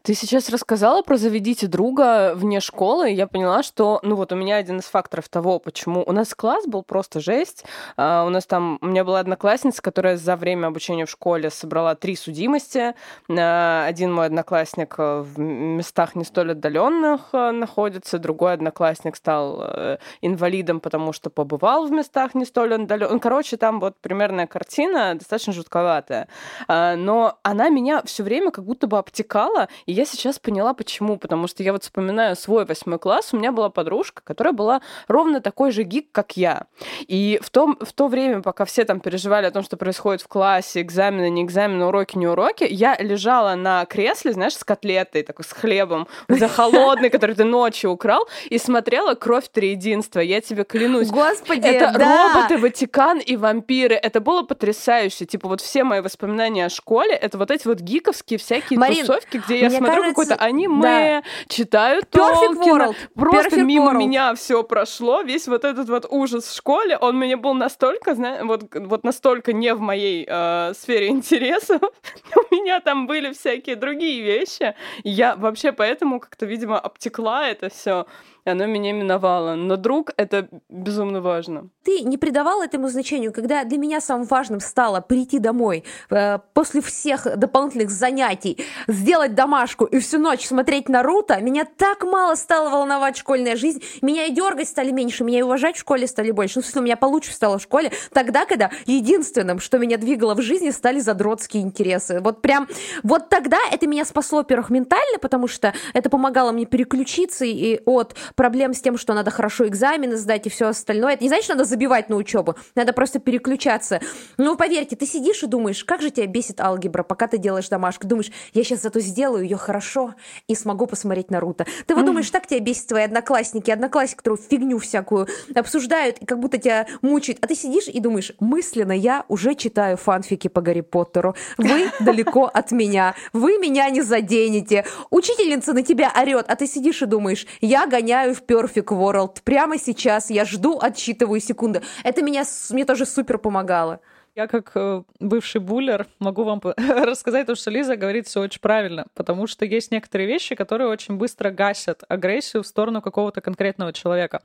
Ты сейчас рассказала про «Заведите друга» вне школы, я поняла, что, ну вот у меня один из факторов того, почему у нас класс был просто жесть. Uh, у нас там, у меня была одноклассница, которая за время обучения в школе собрала три судимости. Uh, один мой одноклассник э, в местах не столь отдаленных uh, находится, другой одноклассник стал э, инвалидом, потому что побывал в местах не столь отдаленных. Ну, короче, там вот примерная картина достаточно жутковатая. Но она меня все время как будто бы обтекала читала, и я сейчас поняла, почему. Потому что я вот вспоминаю свой восьмой класс, у меня была подружка, которая была ровно такой же гик, как я. И в, том, в то время, пока все там переживали о том, что происходит в классе, экзамены, не экзамены, уроки, не уроки, я лежала на кресле, знаешь, с котлетой, такой с хлебом, за холодный, который ты ночью украл, и смотрела «Кровь триединства». Я тебе клянусь. Господи, Это да. роботы, Ватикан и вампиры. Это было потрясающе. Типа вот все мои воспоминания о школе, это вот эти вот гиковские всякие Марин, тусовки, где я смотрю кажется, какое-то аниме, да. читаю Толкина. Просто Perfect мимо World. меня все прошло, весь вот этот вот ужас в школе, он мне был настолько, знаешь, вот, вот настолько не в моей э, сфере интересов. У меня там были всякие другие вещи. Я вообще поэтому как-то, видимо, обтекла это все и оно меня миновало. Но друг — это безумно важно. Ты не придавал этому значению, когда для меня самым важным стало прийти домой э, после всех дополнительных занятий, сделать домашку и всю ночь смотреть Наруто, меня так мало стало волновать школьная жизнь, меня и дергать стали меньше, меня и уважать в школе стали больше. Ну, в смысле, у меня получше стало в школе тогда, когда единственным, что меня двигало в жизни, стали задротские интересы. Вот прям, вот тогда это меня спасло, во-первых, ментально, потому что это помогало мне переключиться и от проблем с тем, что надо хорошо экзамены сдать и все остальное. Это не значит, что надо забивать на учебу. Надо просто переключаться. Ну, поверьте, ты сидишь и думаешь, как же тебя бесит алгебра, пока ты делаешь домашку. Думаешь, я сейчас зато сделаю ее хорошо и смогу посмотреть Наруто. Ты вот думаешь, так тебя бесит твои одноклассники, одноклассники, которые фигню всякую обсуждают и как будто тебя мучают. А ты сидишь и думаешь, мысленно я уже читаю фанфики по Гарри Поттеру. Вы далеко от меня. Вы меня не заденете. Учительница на тебя орет, а ты сидишь и думаешь, я гоняю играю в Perfect World. Прямо сейчас я жду, отсчитываю секунды. Это меня, мне тоже супер помогало. Я как э, бывший буллер могу вам рассказать то, что Лиза говорит все очень правильно, потому что есть некоторые вещи, которые очень быстро гасят агрессию в сторону какого-то конкретного человека.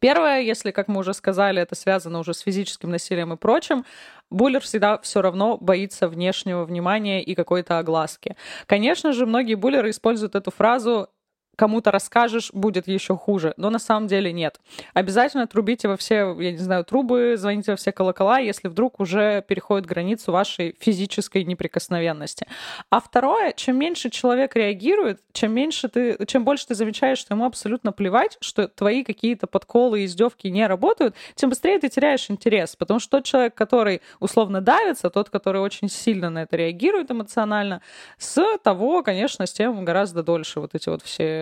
Первое, если, как мы уже сказали, это связано уже с физическим насилием и прочим, буллер всегда все равно боится внешнего внимания и какой-то огласки. Конечно же, многие буллеры используют эту фразу кому-то расскажешь, будет еще хуже. Но на самом деле нет. Обязательно трубите во все, я не знаю, трубы, звоните во все колокола, если вдруг уже переходит границу вашей физической неприкосновенности. А второе, чем меньше человек реагирует, чем меньше ты, чем больше ты замечаешь, что ему абсолютно плевать, что твои какие-то подколы и издевки не работают, тем быстрее ты теряешь интерес. Потому что тот человек, который условно давится, тот, который очень сильно на это реагирует эмоционально, с того, конечно, с тем гораздо дольше вот эти вот все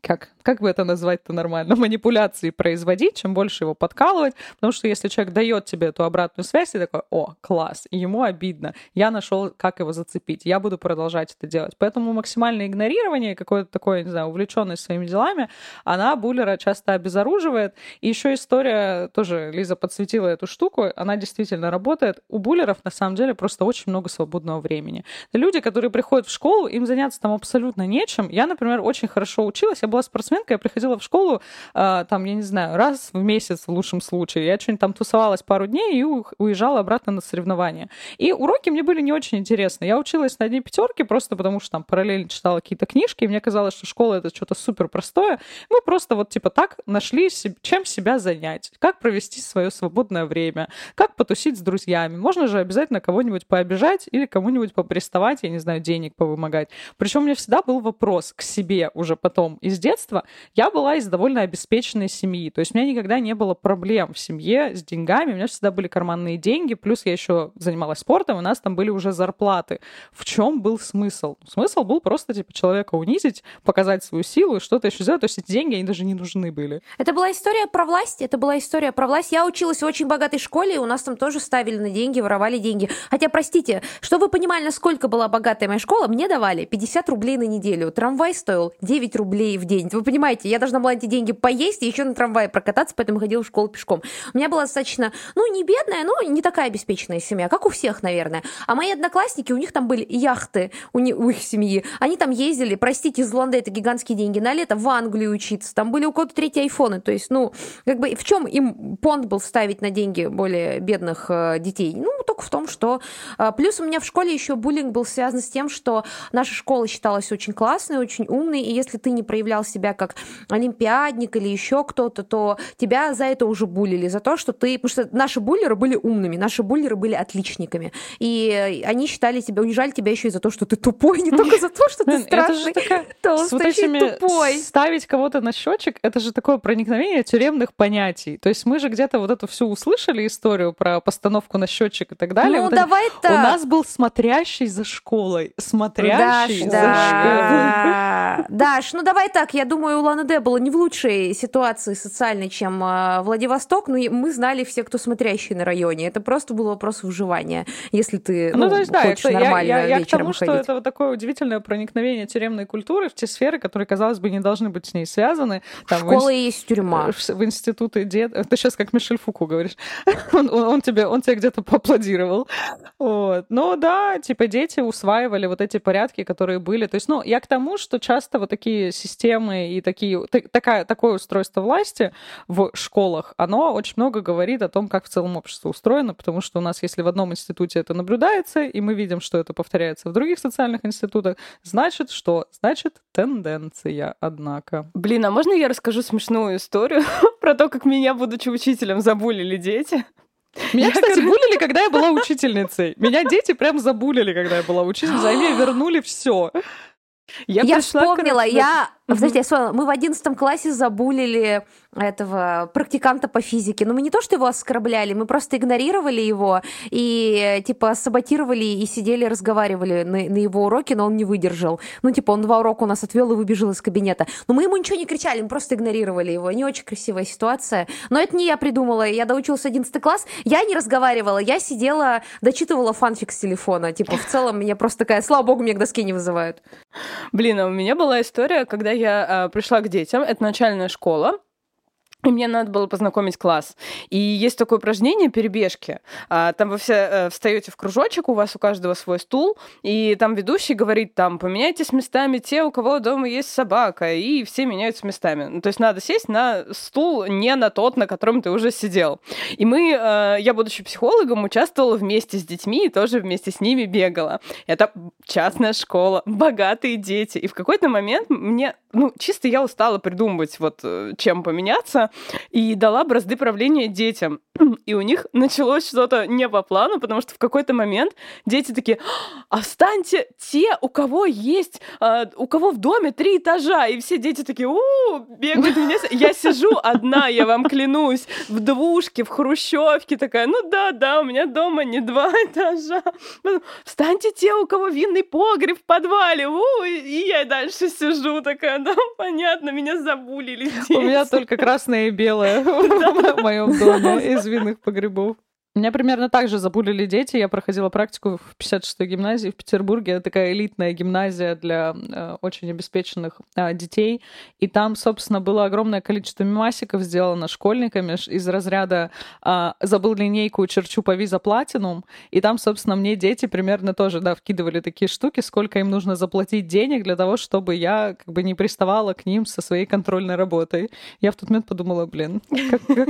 как, как бы это назвать-то нормально, манипуляции производить, чем больше его подкалывать, потому что если человек дает тебе эту обратную связь, ты такой, о, класс, ему обидно, я нашел, как его зацепить, я буду продолжать это делать. Поэтому максимальное игнорирование, какое-то такое, не знаю, увлеченность своими делами, она буллера часто обезоруживает. И еще история, тоже Лиза подсветила эту штуку, она действительно работает. У буллеров, на самом деле, просто очень много свободного времени. люди, которые приходят в школу, им заняться там абсолютно нечем. Я, например, очень хорошо училась, я была спортсменка, я приходила в школу, э, там, я не знаю, раз в месяц в лучшем случае. Я что-нибудь там тусовалась пару дней и уезжала обратно на соревнования. И уроки мне были не очень интересны. Я училась на одни пятерки просто потому, что там параллельно читала какие-то книжки, и мне казалось, что школа это что-то супер простое. Мы просто вот типа так нашли, чем себя занять, как провести свое свободное время, как потусить с друзьями. Можно же обязательно кого-нибудь пообижать или кому-нибудь поприставать, я не знаю, денег повымогать. Причем у меня всегда был вопрос к себе уже потом из детства, я была из довольно обеспеченной семьи. То есть у меня никогда не было проблем в семье с деньгами. У меня всегда были карманные деньги. Плюс я еще занималась спортом, у нас там были уже зарплаты. В чем был смысл? Смысл был просто, типа, человека унизить, показать свою силу и что-то еще сделать. То есть эти деньги, они даже не нужны были. Это была история про власть. Это была история про власть. Я училась в очень богатой школе, и у нас там тоже ставили на деньги, воровали деньги. Хотя, простите, что вы понимали, насколько была богатая моя школа, мне давали 50 рублей на неделю. Трамвай стоил 9 рублей в день. Вы понимаете, я должна была эти деньги поесть и еще на трамвае прокататься, поэтому ходила в школу пешком. У меня была достаточно, ну, не бедная, но не такая обеспеченная семья, как у всех, наверное. А мои одноклассники, у них там были яхты у, не, у их семьи. Они там ездили, простите, из Лонда это гигантские деньги, на лето в Англию учиться. Там были у кого-то третьи айфоны. То есть, ну, как бы в чем им понт был вставить на деньги более бедных э, детей? Ну, только в том, что... Э, плюс у меня в школе еще буллинг был связан с тем, что наша школа считалась очень классной, очень умной, и если ты не проявлял себя как олимпиадник или еще кто-то, то тебя за это уже булили, за то, что ты... Потому что наши буллеры были умными, наши буллеры были отличниками. И они считали тебя, унижали тебя еще и за то, что ты тупой, не только за то, что ты страшный, толстый, тупой. Ставить кого-то на счетчик, это же такое проникновение тюремных понятий. То есть мы же где-то вот эту всю услышали историю про постановку на счетчик и так далее. Ну, давай так. У нас был смотрящий за школой. Смотрящий за да. Даш, ну давай так, я думаю, у Ланы Д было не в лучшей ситуации социальной, чем э, Владивосток, но мы знали все, кто смотрящий на районе. Это просто был вопрос выживания, если ты ну, ну, то есть, да, хочешь это, нормально я, я, я к тому, ходить. что это вот такое удивительное проникновение тюремной культуры в те сферы, которые, казалось бы, не должны быть с ней связаны. Там, Школа в инст... есть тюрьма. В, в институты дед... Ты сейчас как Мишель Фуку говоришь. он, он, он, тебе, он тебе где-то поаплодировал. Вот. Но да, типа дети усваивали вот эти порядки, которые были. То есть, ну, я к тому, что часто вот такие системы и такие такая, такое устройство власти в школах, оно очень много говорит о том, как в целом общество устроено, потому что у нас, если в одном институте это наблюдается, и мы видим, что это повторяется в других социальных институтах, значит что? Значит тенденция, однако. Блин, а можно я расскажу смешную историю про то, как меня, будучи учителем, забулили дети? Меня, кстати, булили, когда я была учительницей. Меня дети прям забулили, когда я была учительницей, а мне вернули все. Я, я вспомнила, я Подождите, я вспомнила, мы в одиннадцатом классе забулили этого практиканта по физике. Но мы не то, что его оскорбляли, мы просто игнорировали его и, типа, саботировали и сидели, разговаривали на, на его уроке, но он не выдержал. Ну, типа, он два урока у нас отвел и выбежал из кабинета. Но мы ему ничего не кричали, мы просто игнорировали его. Не очень красивая ситуация. Но это не я придумала. Я доучилась 11 класс, я не разговаривала, я сидела, дочитывала фанфик с телефона. Типа, в целом, меня просто такая, слава богу, меня к доске не вызывают. Блин, а у меня была история, когда я э, пришла к детям, это начальная школа, и мне надо было познакомить класс. И есть такое упражнение перебежки. А, там вы все э, встаете в кружочек, у вас у каждого свой стул, и там ведущий говорит, там, поменяйтесь местами те, у кого дома есть собака, и все меняются местами. Ну, то есть надо сесть на стул не на тот, на котором ты уже сидел. И мы, э, я, будучи психологом, участвовала вместе с детьми и тоже вместе с ними бегала. Это частная школа, богатые дети. И в какой-то момент мне, ну, чисто я устала придумывать, вот, э, чем поменяться, и дала бразды правления детям. И у них началось что-то не по плану, потому что в какой-то момент дети такие, а встаньте те, у кого есть, э, у кого в доме три этажа. И все дети такие, у, бегают меня. Я сижу одна, я вам клянусь, в двушке, в хрущевке такая, ну да, да, у меня дома не два этажа. Встаньте те, у кого винный погреб в подвале. У, и я дальше сижу такая, да, понятно, меня забулили здесь. У меня только красные красное и белое в моем доме из винных погребов. Меня примерно так же забулили дети. Я проходила практику в 56-й гимназии в Петербурге. Это такая элитная гимназия для э, очень обеспеченных э, детей. И там, собственно, было огромное количество мемасиков сделано школьниками из разряда э, «забыл линейку, черчу по виза платинум». И там, собственно, мне дети примерно тоже, да, вкидывали такие штуки, сколько им нужно заплатить денег для того, чтобы я как бы не приставала к ним со своей контрольной работой. Я в тот момент подумала, блин,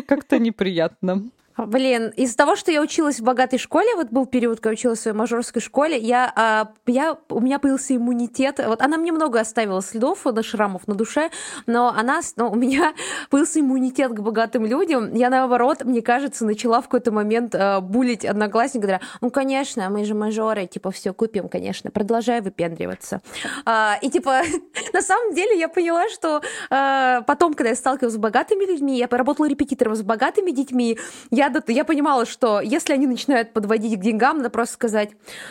как-то как неприятно. Блин, из-за того, что я училась в богатой школе, вот был период, когда училась в своей мажорской школе, я, а, я, у меня появился иммунитет. Вот она мне много оставила следов, на шрамов на душе, но она, но у меня появился иммунитет к богатым людям. Я, наоборот, мне кажется, начала в какой-то момент а, булить одноклассника, говоря, ну, конечно, мы же мажоры, типа, все купим, конечно, продолжай выпендриваться. А, и, типа, на самом деле я поняла, что а, потом, когда я сталкивалась с богатыми людьми, я поработала репетитором с богатыми детьми, я я, понимала, что если они начинают подводить к деньгам, надо просто сказать,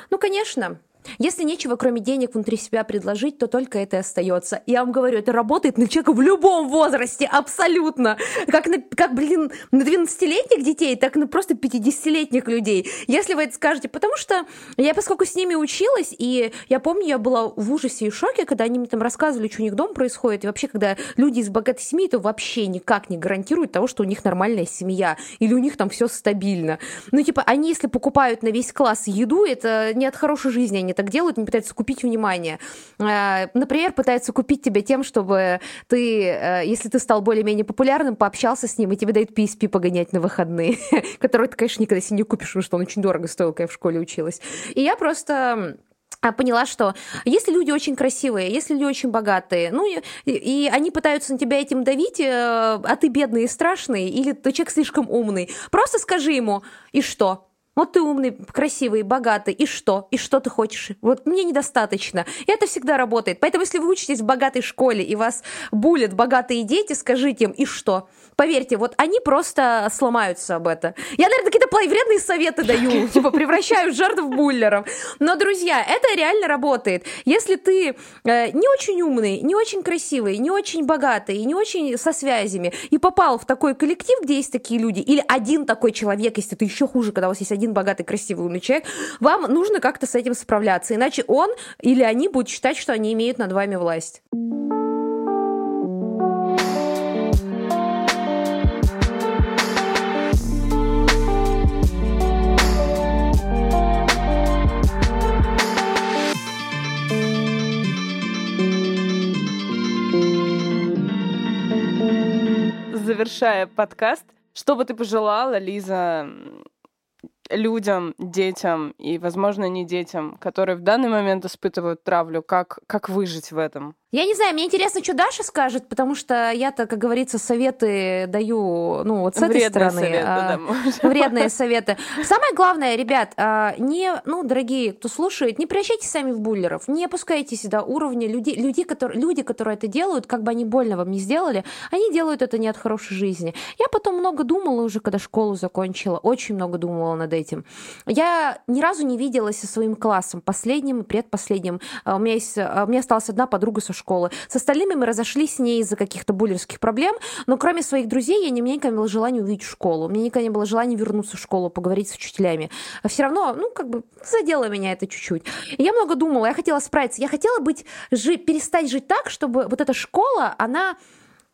ну, конечно, если нечего, кроме денег, внутри себя предложить, то только это и остается. Я вам говорю, это работает на человека в любом возрасте, абсолютно. Как, на, как блин, на 12-летних детей, так на просто 50-летних людей. Если вы это скажете, потому что я, поскольку с ними училась, и я помню, я была в ужасе и шоке, когда они мне там рассказывали, что у них дом происходит, и вообще, когда люди из богатой семьи, то вообще никак не гарантирует того, что у них нормальная семья, или у них там все стабильно. Ну, типа, они, если покупают на весь класс еду, это не от хорошей жизни они так делают, они пытаются купить внимание. Э, например, пытаются купить тебя тем, чтобы ты, э, если ты стал более-менее популярным, пообщался с ним, и тебе дают PSP погонять на выходные, который ты, конечно, никогда себе не купишь, потому что он очень дорого стоил, когда я в школе училась. И я просто а, поняла, что если люди очень красивые, если люди очень богатые, ну и, и они пытаются на тебя этим давить, э, а ты бедный и страшный, или ты человек слишком умный, просто скажи ему, и что? Вот ты умный, красивый, богатый, и что? И что ты хочешь? Вот мне недостаточно. И это всегда работает. Поэтому, если вы учитесь в богатой школе, и вас булят богатые дети, скажите им, и что? Поверьте, вот они просто сломаются об это. Я, наверное, какие-то вредные советы даю, типа превращаю жертв в буллеров. Но, друзья, это реально работает. Если ты э, не очень умный, не очень красивый, не очень богатый, не очень со связями, и попал в такой коллектив, где есть такие люди, или один такой человек, если это еще хуже, когда у вас есть один один богатый, красивый, умный человек, вам нужно как-то с этим справляться, иначе он или они будут считать, что они имеют над вами власть. завершая подкаст, что бы ты пожелала, Лиза, людям, детям и, возможно, не детям, которые в данный момент испытывают травлю, как, как выжить в этом? Я не знаю, мне интересно, что Даша скажет, потому что я-то, как говорится, советы даю, ну, вот с вредные этой стороны. Советы, а, да, вредные советы. Самое главное, ребят, а, не, ну, дорогие, кто слушает, не превращайтесь сами в буллеров, не опускайтесь до уровня людей, люди, которые, люди, которые это делают, как бы они больно вам не сделали, они делают это не от хорошей жизни. Я потом много думала уже, когда школу закончила, очень много думала над этим. Я ни разу не виделась со своим классом, последним и предпоследним. А, у меня, есть, у меня осталась одна подруга со школы. С остальными мы разошлись с ней из-за каких-то буллерских проблем, но кроме своих друзей я не, мне никогда не было желания увидеть школу. У меня никогда не было желания вернуться в школу, поговорить с учителями. А все равно, ну, как бы задело меня это чуть-чуть. Я много думала, я хотела справиться, я хотела быть, жи, перестать жить так, чтобы вот эта школа, она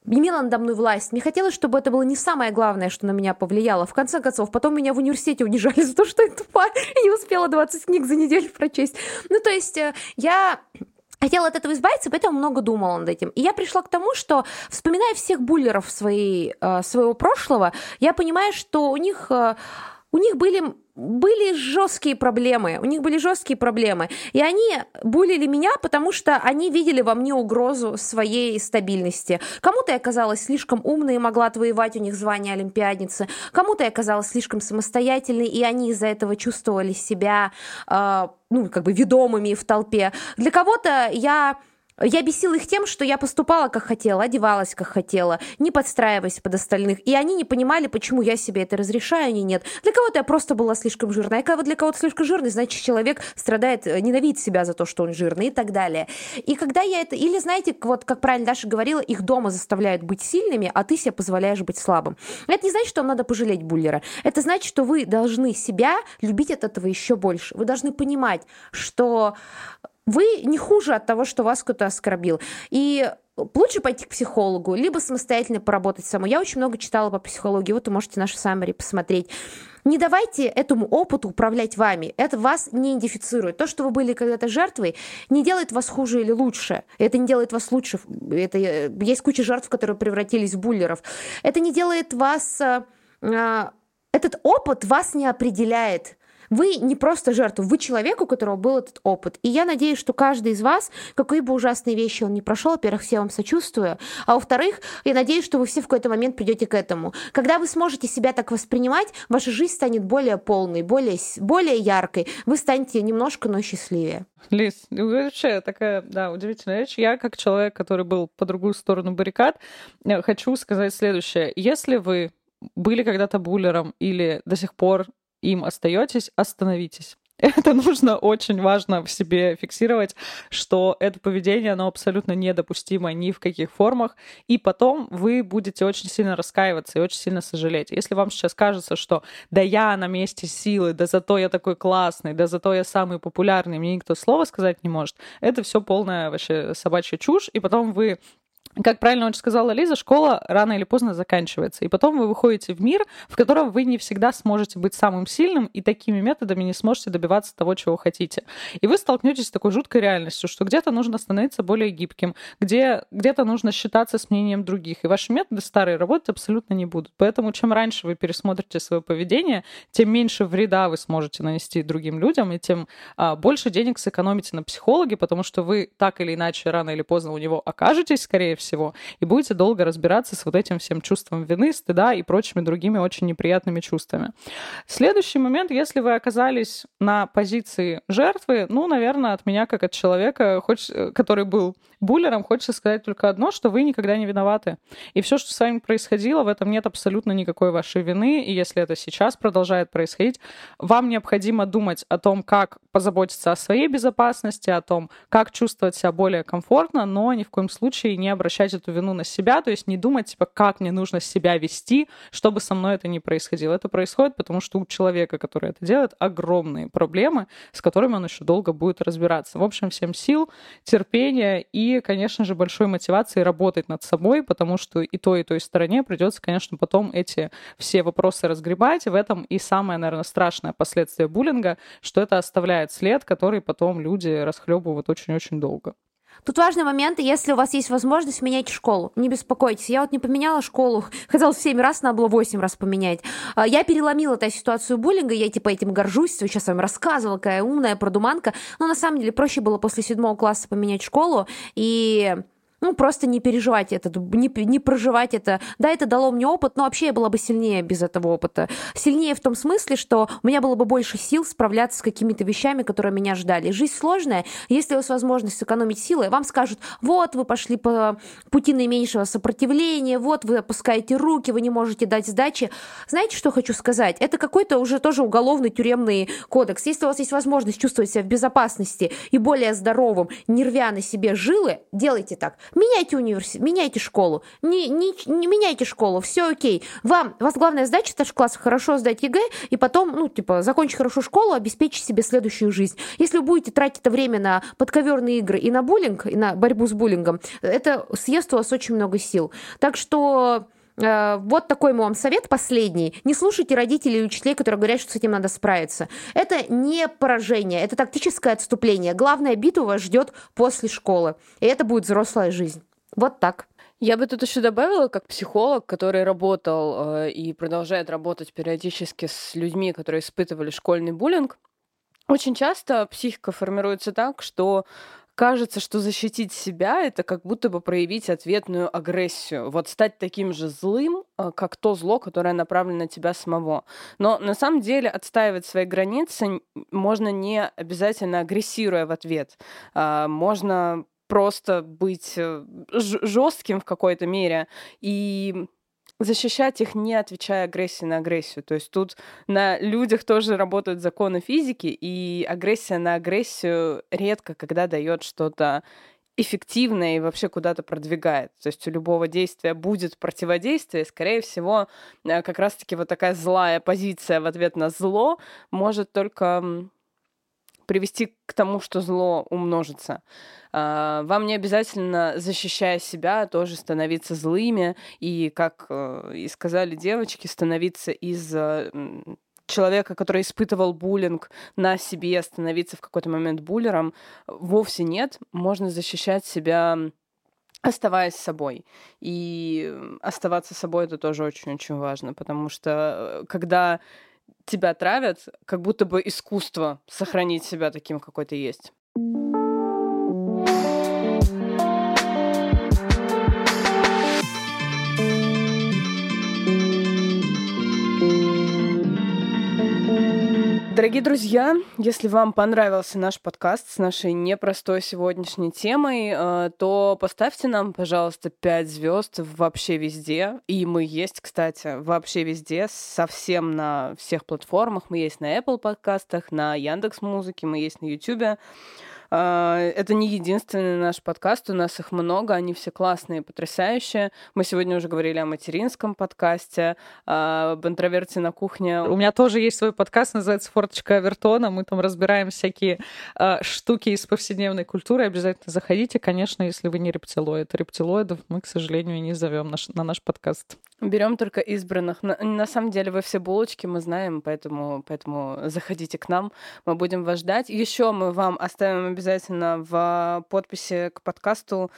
имела надо мной власть. Мне хотелось, чтобы это было не самое главное, что на меня повлияло. В конце концов, потом меня в университете унижали за то, что я тупая и не успела 20 книг за неделю прочесть. Ну, то есть э, я хотела от этого избавиться, поэтому много думала над этим. И я пришла к тому, что, вспоминая всех буллеров своей, э, своего прошлого, я понимаю, что у них, э, у них были были жесткие проблемы, у них были жесткие проблемы, и они булили меня, потому что они видели во мне угрозу своей стабильности. Кому-то я оказалась слишком умной и могла отвоевать у них звание олимпиадницы, кому-то я оказалась слишком самостоятельной, и они из-за этого чувствовали себя, э, ну, как бы ведомыми в толпе. Для кого-то я я бесила их тем, что я поступала как хотела, одевалась как хотела, не подстраиваясь под остальных. И они не понимали, почему я себе это разрешаю, они нет. Для кого-то я просто была слишком жирная. А для кого-то слишком жирный, значит, человек страдает, э, ненавидит себя за то, что он жирный и так далее. И когда я это... Или, знаете, вот как правильно Даша говорила, их дома заставляют быть сильными, а ты себе позволяешь быть слабым. Это не значит, что вам надо пожалеть буллера. Это значит, что вы должны себя любить от этого еще больше. Вы должны понимать, что вы не хуже от того, что вас кто-то оскорбил. И лучше пойти к психологу, либо самостоятельно поработать самой. Я очень много читала по психологии, вот вы можете наши саммари посмотреть. Не давайте этому опыту управлять вами. Это вас не идентифицирует. То, что вы были когда-то жертвой, не делает вас хуже или лучше. Это не делает вас лучше. Это, э, есть куча жертв, которые превратились в буллеров. Это не делает вас... Э, э, этот опыт вас не определяет. Вы не просто жертва, вы человек, у которого был этот опыт. И я надеюсь, что каждый из вас, какие бы ужасные вещи он не прошел, во-первых, все вам сочувствую, а во-вторых, я надеюсь, что вы все в какой-то момент придете к этому. Когда вы сможете себя так воспринимать, ваша жизнь станет более полной, более, более яркой. Вы станете немножко, но счастливее. Лиз, вообще такая, да, удивительная вещь. Я, как человек, который был по другую сторону баррикад, э, хочу сказать следующее. Если вы были когда-то буллером или до сих пор им остаетесь, остановитесь. Это нужно очень важно в себе фиксировать, что это поведение, оно абсолютно недопустимо ни в каких формах, и потом вы будете очень сильно раскаиваться и очень сильно сожалеть. Если вам сейчас кажется, что да я на месте силы, да зато я такой классный, да зато я самый популярный, мне никто слова сказать не может, это все полная вообще собачья чушь, и потом вы как правильно очень сказала Лиза, школа рано или поздно заканчивается. И потом вы выходите в мир, в котором вы не всегда сможете быть самым сильным и такими методами не сможете добиваться того, чего хотите. И вы столкнетесь с такой жуткой реальностью, что где-то нужно становиться более гибким, где, где-то нужно считаться с мнением других. И ваши методы старые работать абсолютно не будут. Поэтому чем раньше вы пересмотрите свое поведение, тем меньше вреда вы сможете нанести другим людям, и тем а, больше денег сэкономите на психологе, потому что вы так или иначе рано или поздно у него окажетесь, скорее всего, всего. И будете долго разбираться с вот этим всем чувством вины, стыда и прочими другими очень неприятными чувствами. Следующий момент, если вы оказались на позиции жертвы, ну, наверное, от меня, как от человека, хоть, который был буллером, хочется сказать только одно, что вы никогда не виноваты. И все, что с вами происходило, в этом нет абсолютно никакой вашей вины. И если это сейчас продолжает происходить, вам необходимо думать о том, как позаботиться о своей безопасности, о том, как чувствовать себя более комфортно, но ни в коем случае не обращать эту вину на себя, то есть не думать, типа, как мне нужно себя вести, чтобы со мной это не происходило. Это происходит, потому что у человека, который это делает, огромные проблемы, с которыми он еще долго будет разбираться. В общем, всем сил, терпения и, конечно же, большой мотивации работать над собой, потому что и той, и той стороне придется, конечно, потом эти все вопросы разгребать. В этом и самое, наверное, страшное последствие буллинга, что это оставляет след, который потом люди расхлебывают очень-очень долго. Тут важный момент, если у вас есть возможность, меняйте школу. Не беспокойтесь. Я вот не поменяла школу. Хотела в 7 раз, надо было 8 раз поменять. А, я переломила эту ситуацию буллинга, я типа этим горжусь, сейчас вам рассказывала, какая умная продуманка. Но на самом деле проще было после седьмого класса поменять школу. И ну, просто не переживать это, не, не проживать это. Да, это дало мне опыт, но вообще я была бы сильнее без этого опыта. Сильнее в том смысле, что у меня было бы больше сил справляться с какими-то вещами, которые меня ждали. Жизнь сложная. Если у вас возможность сэкономить силы, вам скажут, вот, вы пошли по пути наименьшего сопротивления, вот, вы опускаете руки, вы не можете дать сдачи. Знаете, что хочу сказать? Это какой-то уже тоже уголовный тюремный кодекс. Если у вас есть возможность чувствовать себя в безопасности и более здоровым, не рвя на себе жилы, делайте так меняйте университет, меняйте школу, не, не, не меняйте школу, все окей. Вам, у вас главная задача в старших классах хорошо сдать ЕГЭ и потом, ну, типа, закончить хорошо школу, обеспечить себе следующую жизнь. Если вы будете тратить это время на подковерные игры и на буллинг, и на борьбу с буллингом, это съест у вас очень много сил. Так что вот такой мой вам совет последний. Не слушайте родителей и учителей, которые говорят, что с этим надо справиться. Это не поражение, это тактическое отступление. Главная битва вас ждет после школы. И это будет взрослая жизнь. Вот так. Я бы тут еще добавила, как психолог, который работал э, и продолжает работать периодически с людьми, которые испытывали школьный буллинг. Очень часто психика формируется так, что кажется, что защитить себя — это как будто бы проявить ответную агрессию. Вот стать таким же злым, э, как то зло, которое направлено на тебя самого. Но на самом деле отстаивать свои границы можно не обязательно агрессируя в ответ. А, можно просто быть э, жестким в какой-то мере и защищать их, не отвечая агрессией на агрессию. То есть тут на людях тоже работают законы физики, и агрессия на агрессию редко когда дает что-то эффективное и вообще куда-то продвигает. То есть у любого действия будет противодействие, скорее всего, э, как раз-таки вот такая злая позиция в ответ на зло может только привести к тому, что зло умножится. А, вам не обязательно, защищая себя, тоже становиться злыми и, как э, и сказали девочки, становиться из э, человека, который испытывал буллинг на себе, становиться в какой-то момент буллером, вовсе нет. Можно защищать себя оставаясь собой. И оставаться собой это тоже очень-очень важно, потому что э, когда тебя травят, как будто бы искусство сохранить себя таким, какой ты есть. Дорогие друзья, если вам понравился наш подкаст с нашей непростой сегодняшней темой, э, то поставьте нам, пожалуйста, 5 звезд вообще везде. И мы есть, кстати, вообще везде, совсем на всех платформах. Мы есть на Apple подкастах, на Яндекс Музыке, мы есть на YouTube. А, это не единственный наш подкаст, у нас их много, они все классные, потрясающие. Мы сегодня уже говорили о материнском подкасте, об интроверте на кухне. У меня тоже есть свой подкаст, называется «Форточка Авертона». Мы там разбираем всякие э, штуки из повседневной культуры. Обязательно заходите, конечно, если вы не рептилоид. Рептилоидов мы, к сожалению, не зовем на наш подкаст. Берем только избранных. На, на самом деле вы все булочки мы знаем, поэтому, поэтому заходите к нам, мы будем вас ждать. Еще мы вам оставим обязательно в подписи к подкасту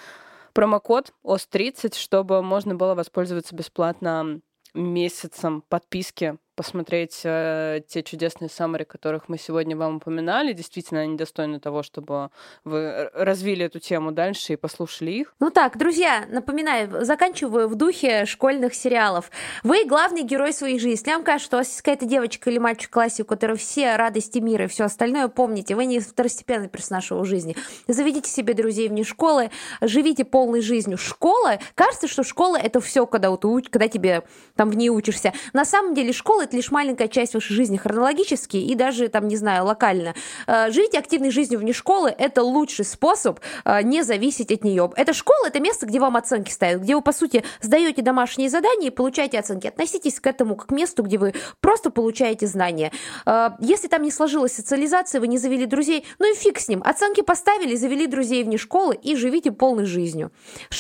промокод ОС30, чтобы можно было воспользоваться бесплатно месяцем подписки посмотреть э, те чудесные саммари, которых мы сегодня вам упоминали. Действительно, они достойны того, чтобы вы развили эту тему дальше и послушали их. Ну так, друзья, напоминаю, заканчиваю в духе школьных сериалов. Вы главный герой своей жизни. Вам кажется, что у вас есть какая-то девочка или мальчик в классе, у которого все радости мира и все остальное, помните, вы не второстепенный персонаж его жизни. Заведите себе друзей вне школы, живите полной жизнью. Школа, кажется, что школа это все, когда, ты, когда тебе там в ней учишься. На самом деле школа это лишь маленькая часть вашей жизни хронологически и даже, там, не знаю, локально. Э, Жить активной жизнью вне школы – это лучший способ э, не зависеть от нее. Это школа – это место, где вам оценки ставят, где вы, по сути, сдаете домашние задания и получаете оценки. Относитесь к этому как к месту, где вы просто получаете знания. Э, если там не сложилась социализация, вы не завели друзей, ну и фиг с ним. Оценки поставили, завели друзей вне школы и живите полной жизнью.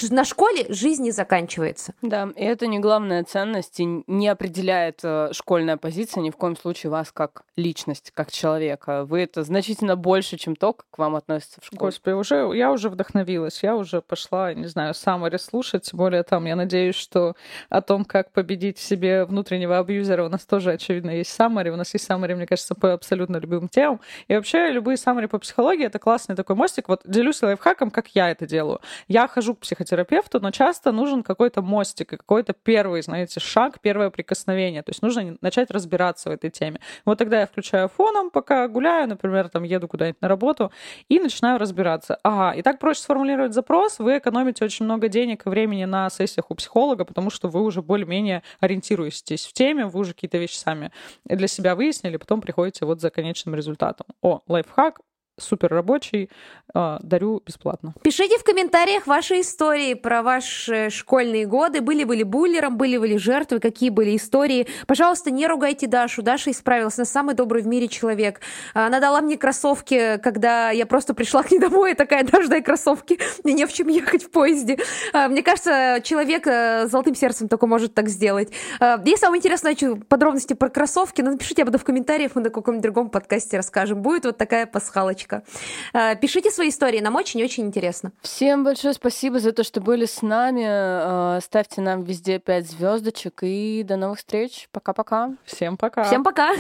На школе жизнь не заканчивается. Да, и это не главная ценность и не определяет школу школьная позиция ни в коем случае вас как личность, как человека. Вы это значительно больше, чем то, как к вам относятся в школе. Господи, уже, я уже вдохновилась, я уже пошла, не знаю, саммари слушать, тем более там, я надеюсь, что о том, как победить себе внутреннего абьюзера, у нас тоже, очевидно, есть саммари. У нас есть саммари, мне кажется, по абсолютно любым темам. И вообще любые саммари по психологии — это классный такой мостик. Вот делюсь лайфхаком, как я это делаю. Я хожу к психотерапевту, но часто нужен какой-то мостик какой-то первый, знаете, шаг, первое прикосновение. То есть нужно начать разбираться в этой теме. Вот тогда я включаю фоном, пока гуляю, например, там еду куда-нибудь на работу, и начинаю разбираться. Ага, и так проще сформулировать запрос, вы экономите очень много денег и времени на сессиях у психолога, потому что вы уже более-менее ориентируетесь в теме, вы уже какие-то вещи сами для себя выяснили, потом приходите вот за конечным результатом. О, лайфхак, супер рабочий, э, дарю бесплатно. Пишите в комментариях ваши истории про ваши школьные годы. Были вы ли буллером, были вы ли жертвой, какие были истории. Пожалуйста, не ругайте Дашу. Даша исправилась. Она самый добрый в мире человек. Она дала мне кроссовки, когда я просто пришла к ней домой, такая, Даша, дай кроссовки. Мне не в чем ехать в поезде. А, мне кажется, человек с золотым сердцем только может так сделать. А, если вам интересно подробности про кроссовки, ну, напишите об этом в комментариях, мы на каком-нибудь другом подкасте расскажем. Будет вот такая пасхалочка. А, пишите свои истории, нам очень-очень интересно. Всем большое спасибо за то, что были с нами. Ставьте нам везде 5 звездочек и до новых встреч. Пока-пока. Всем пока. Всем пока.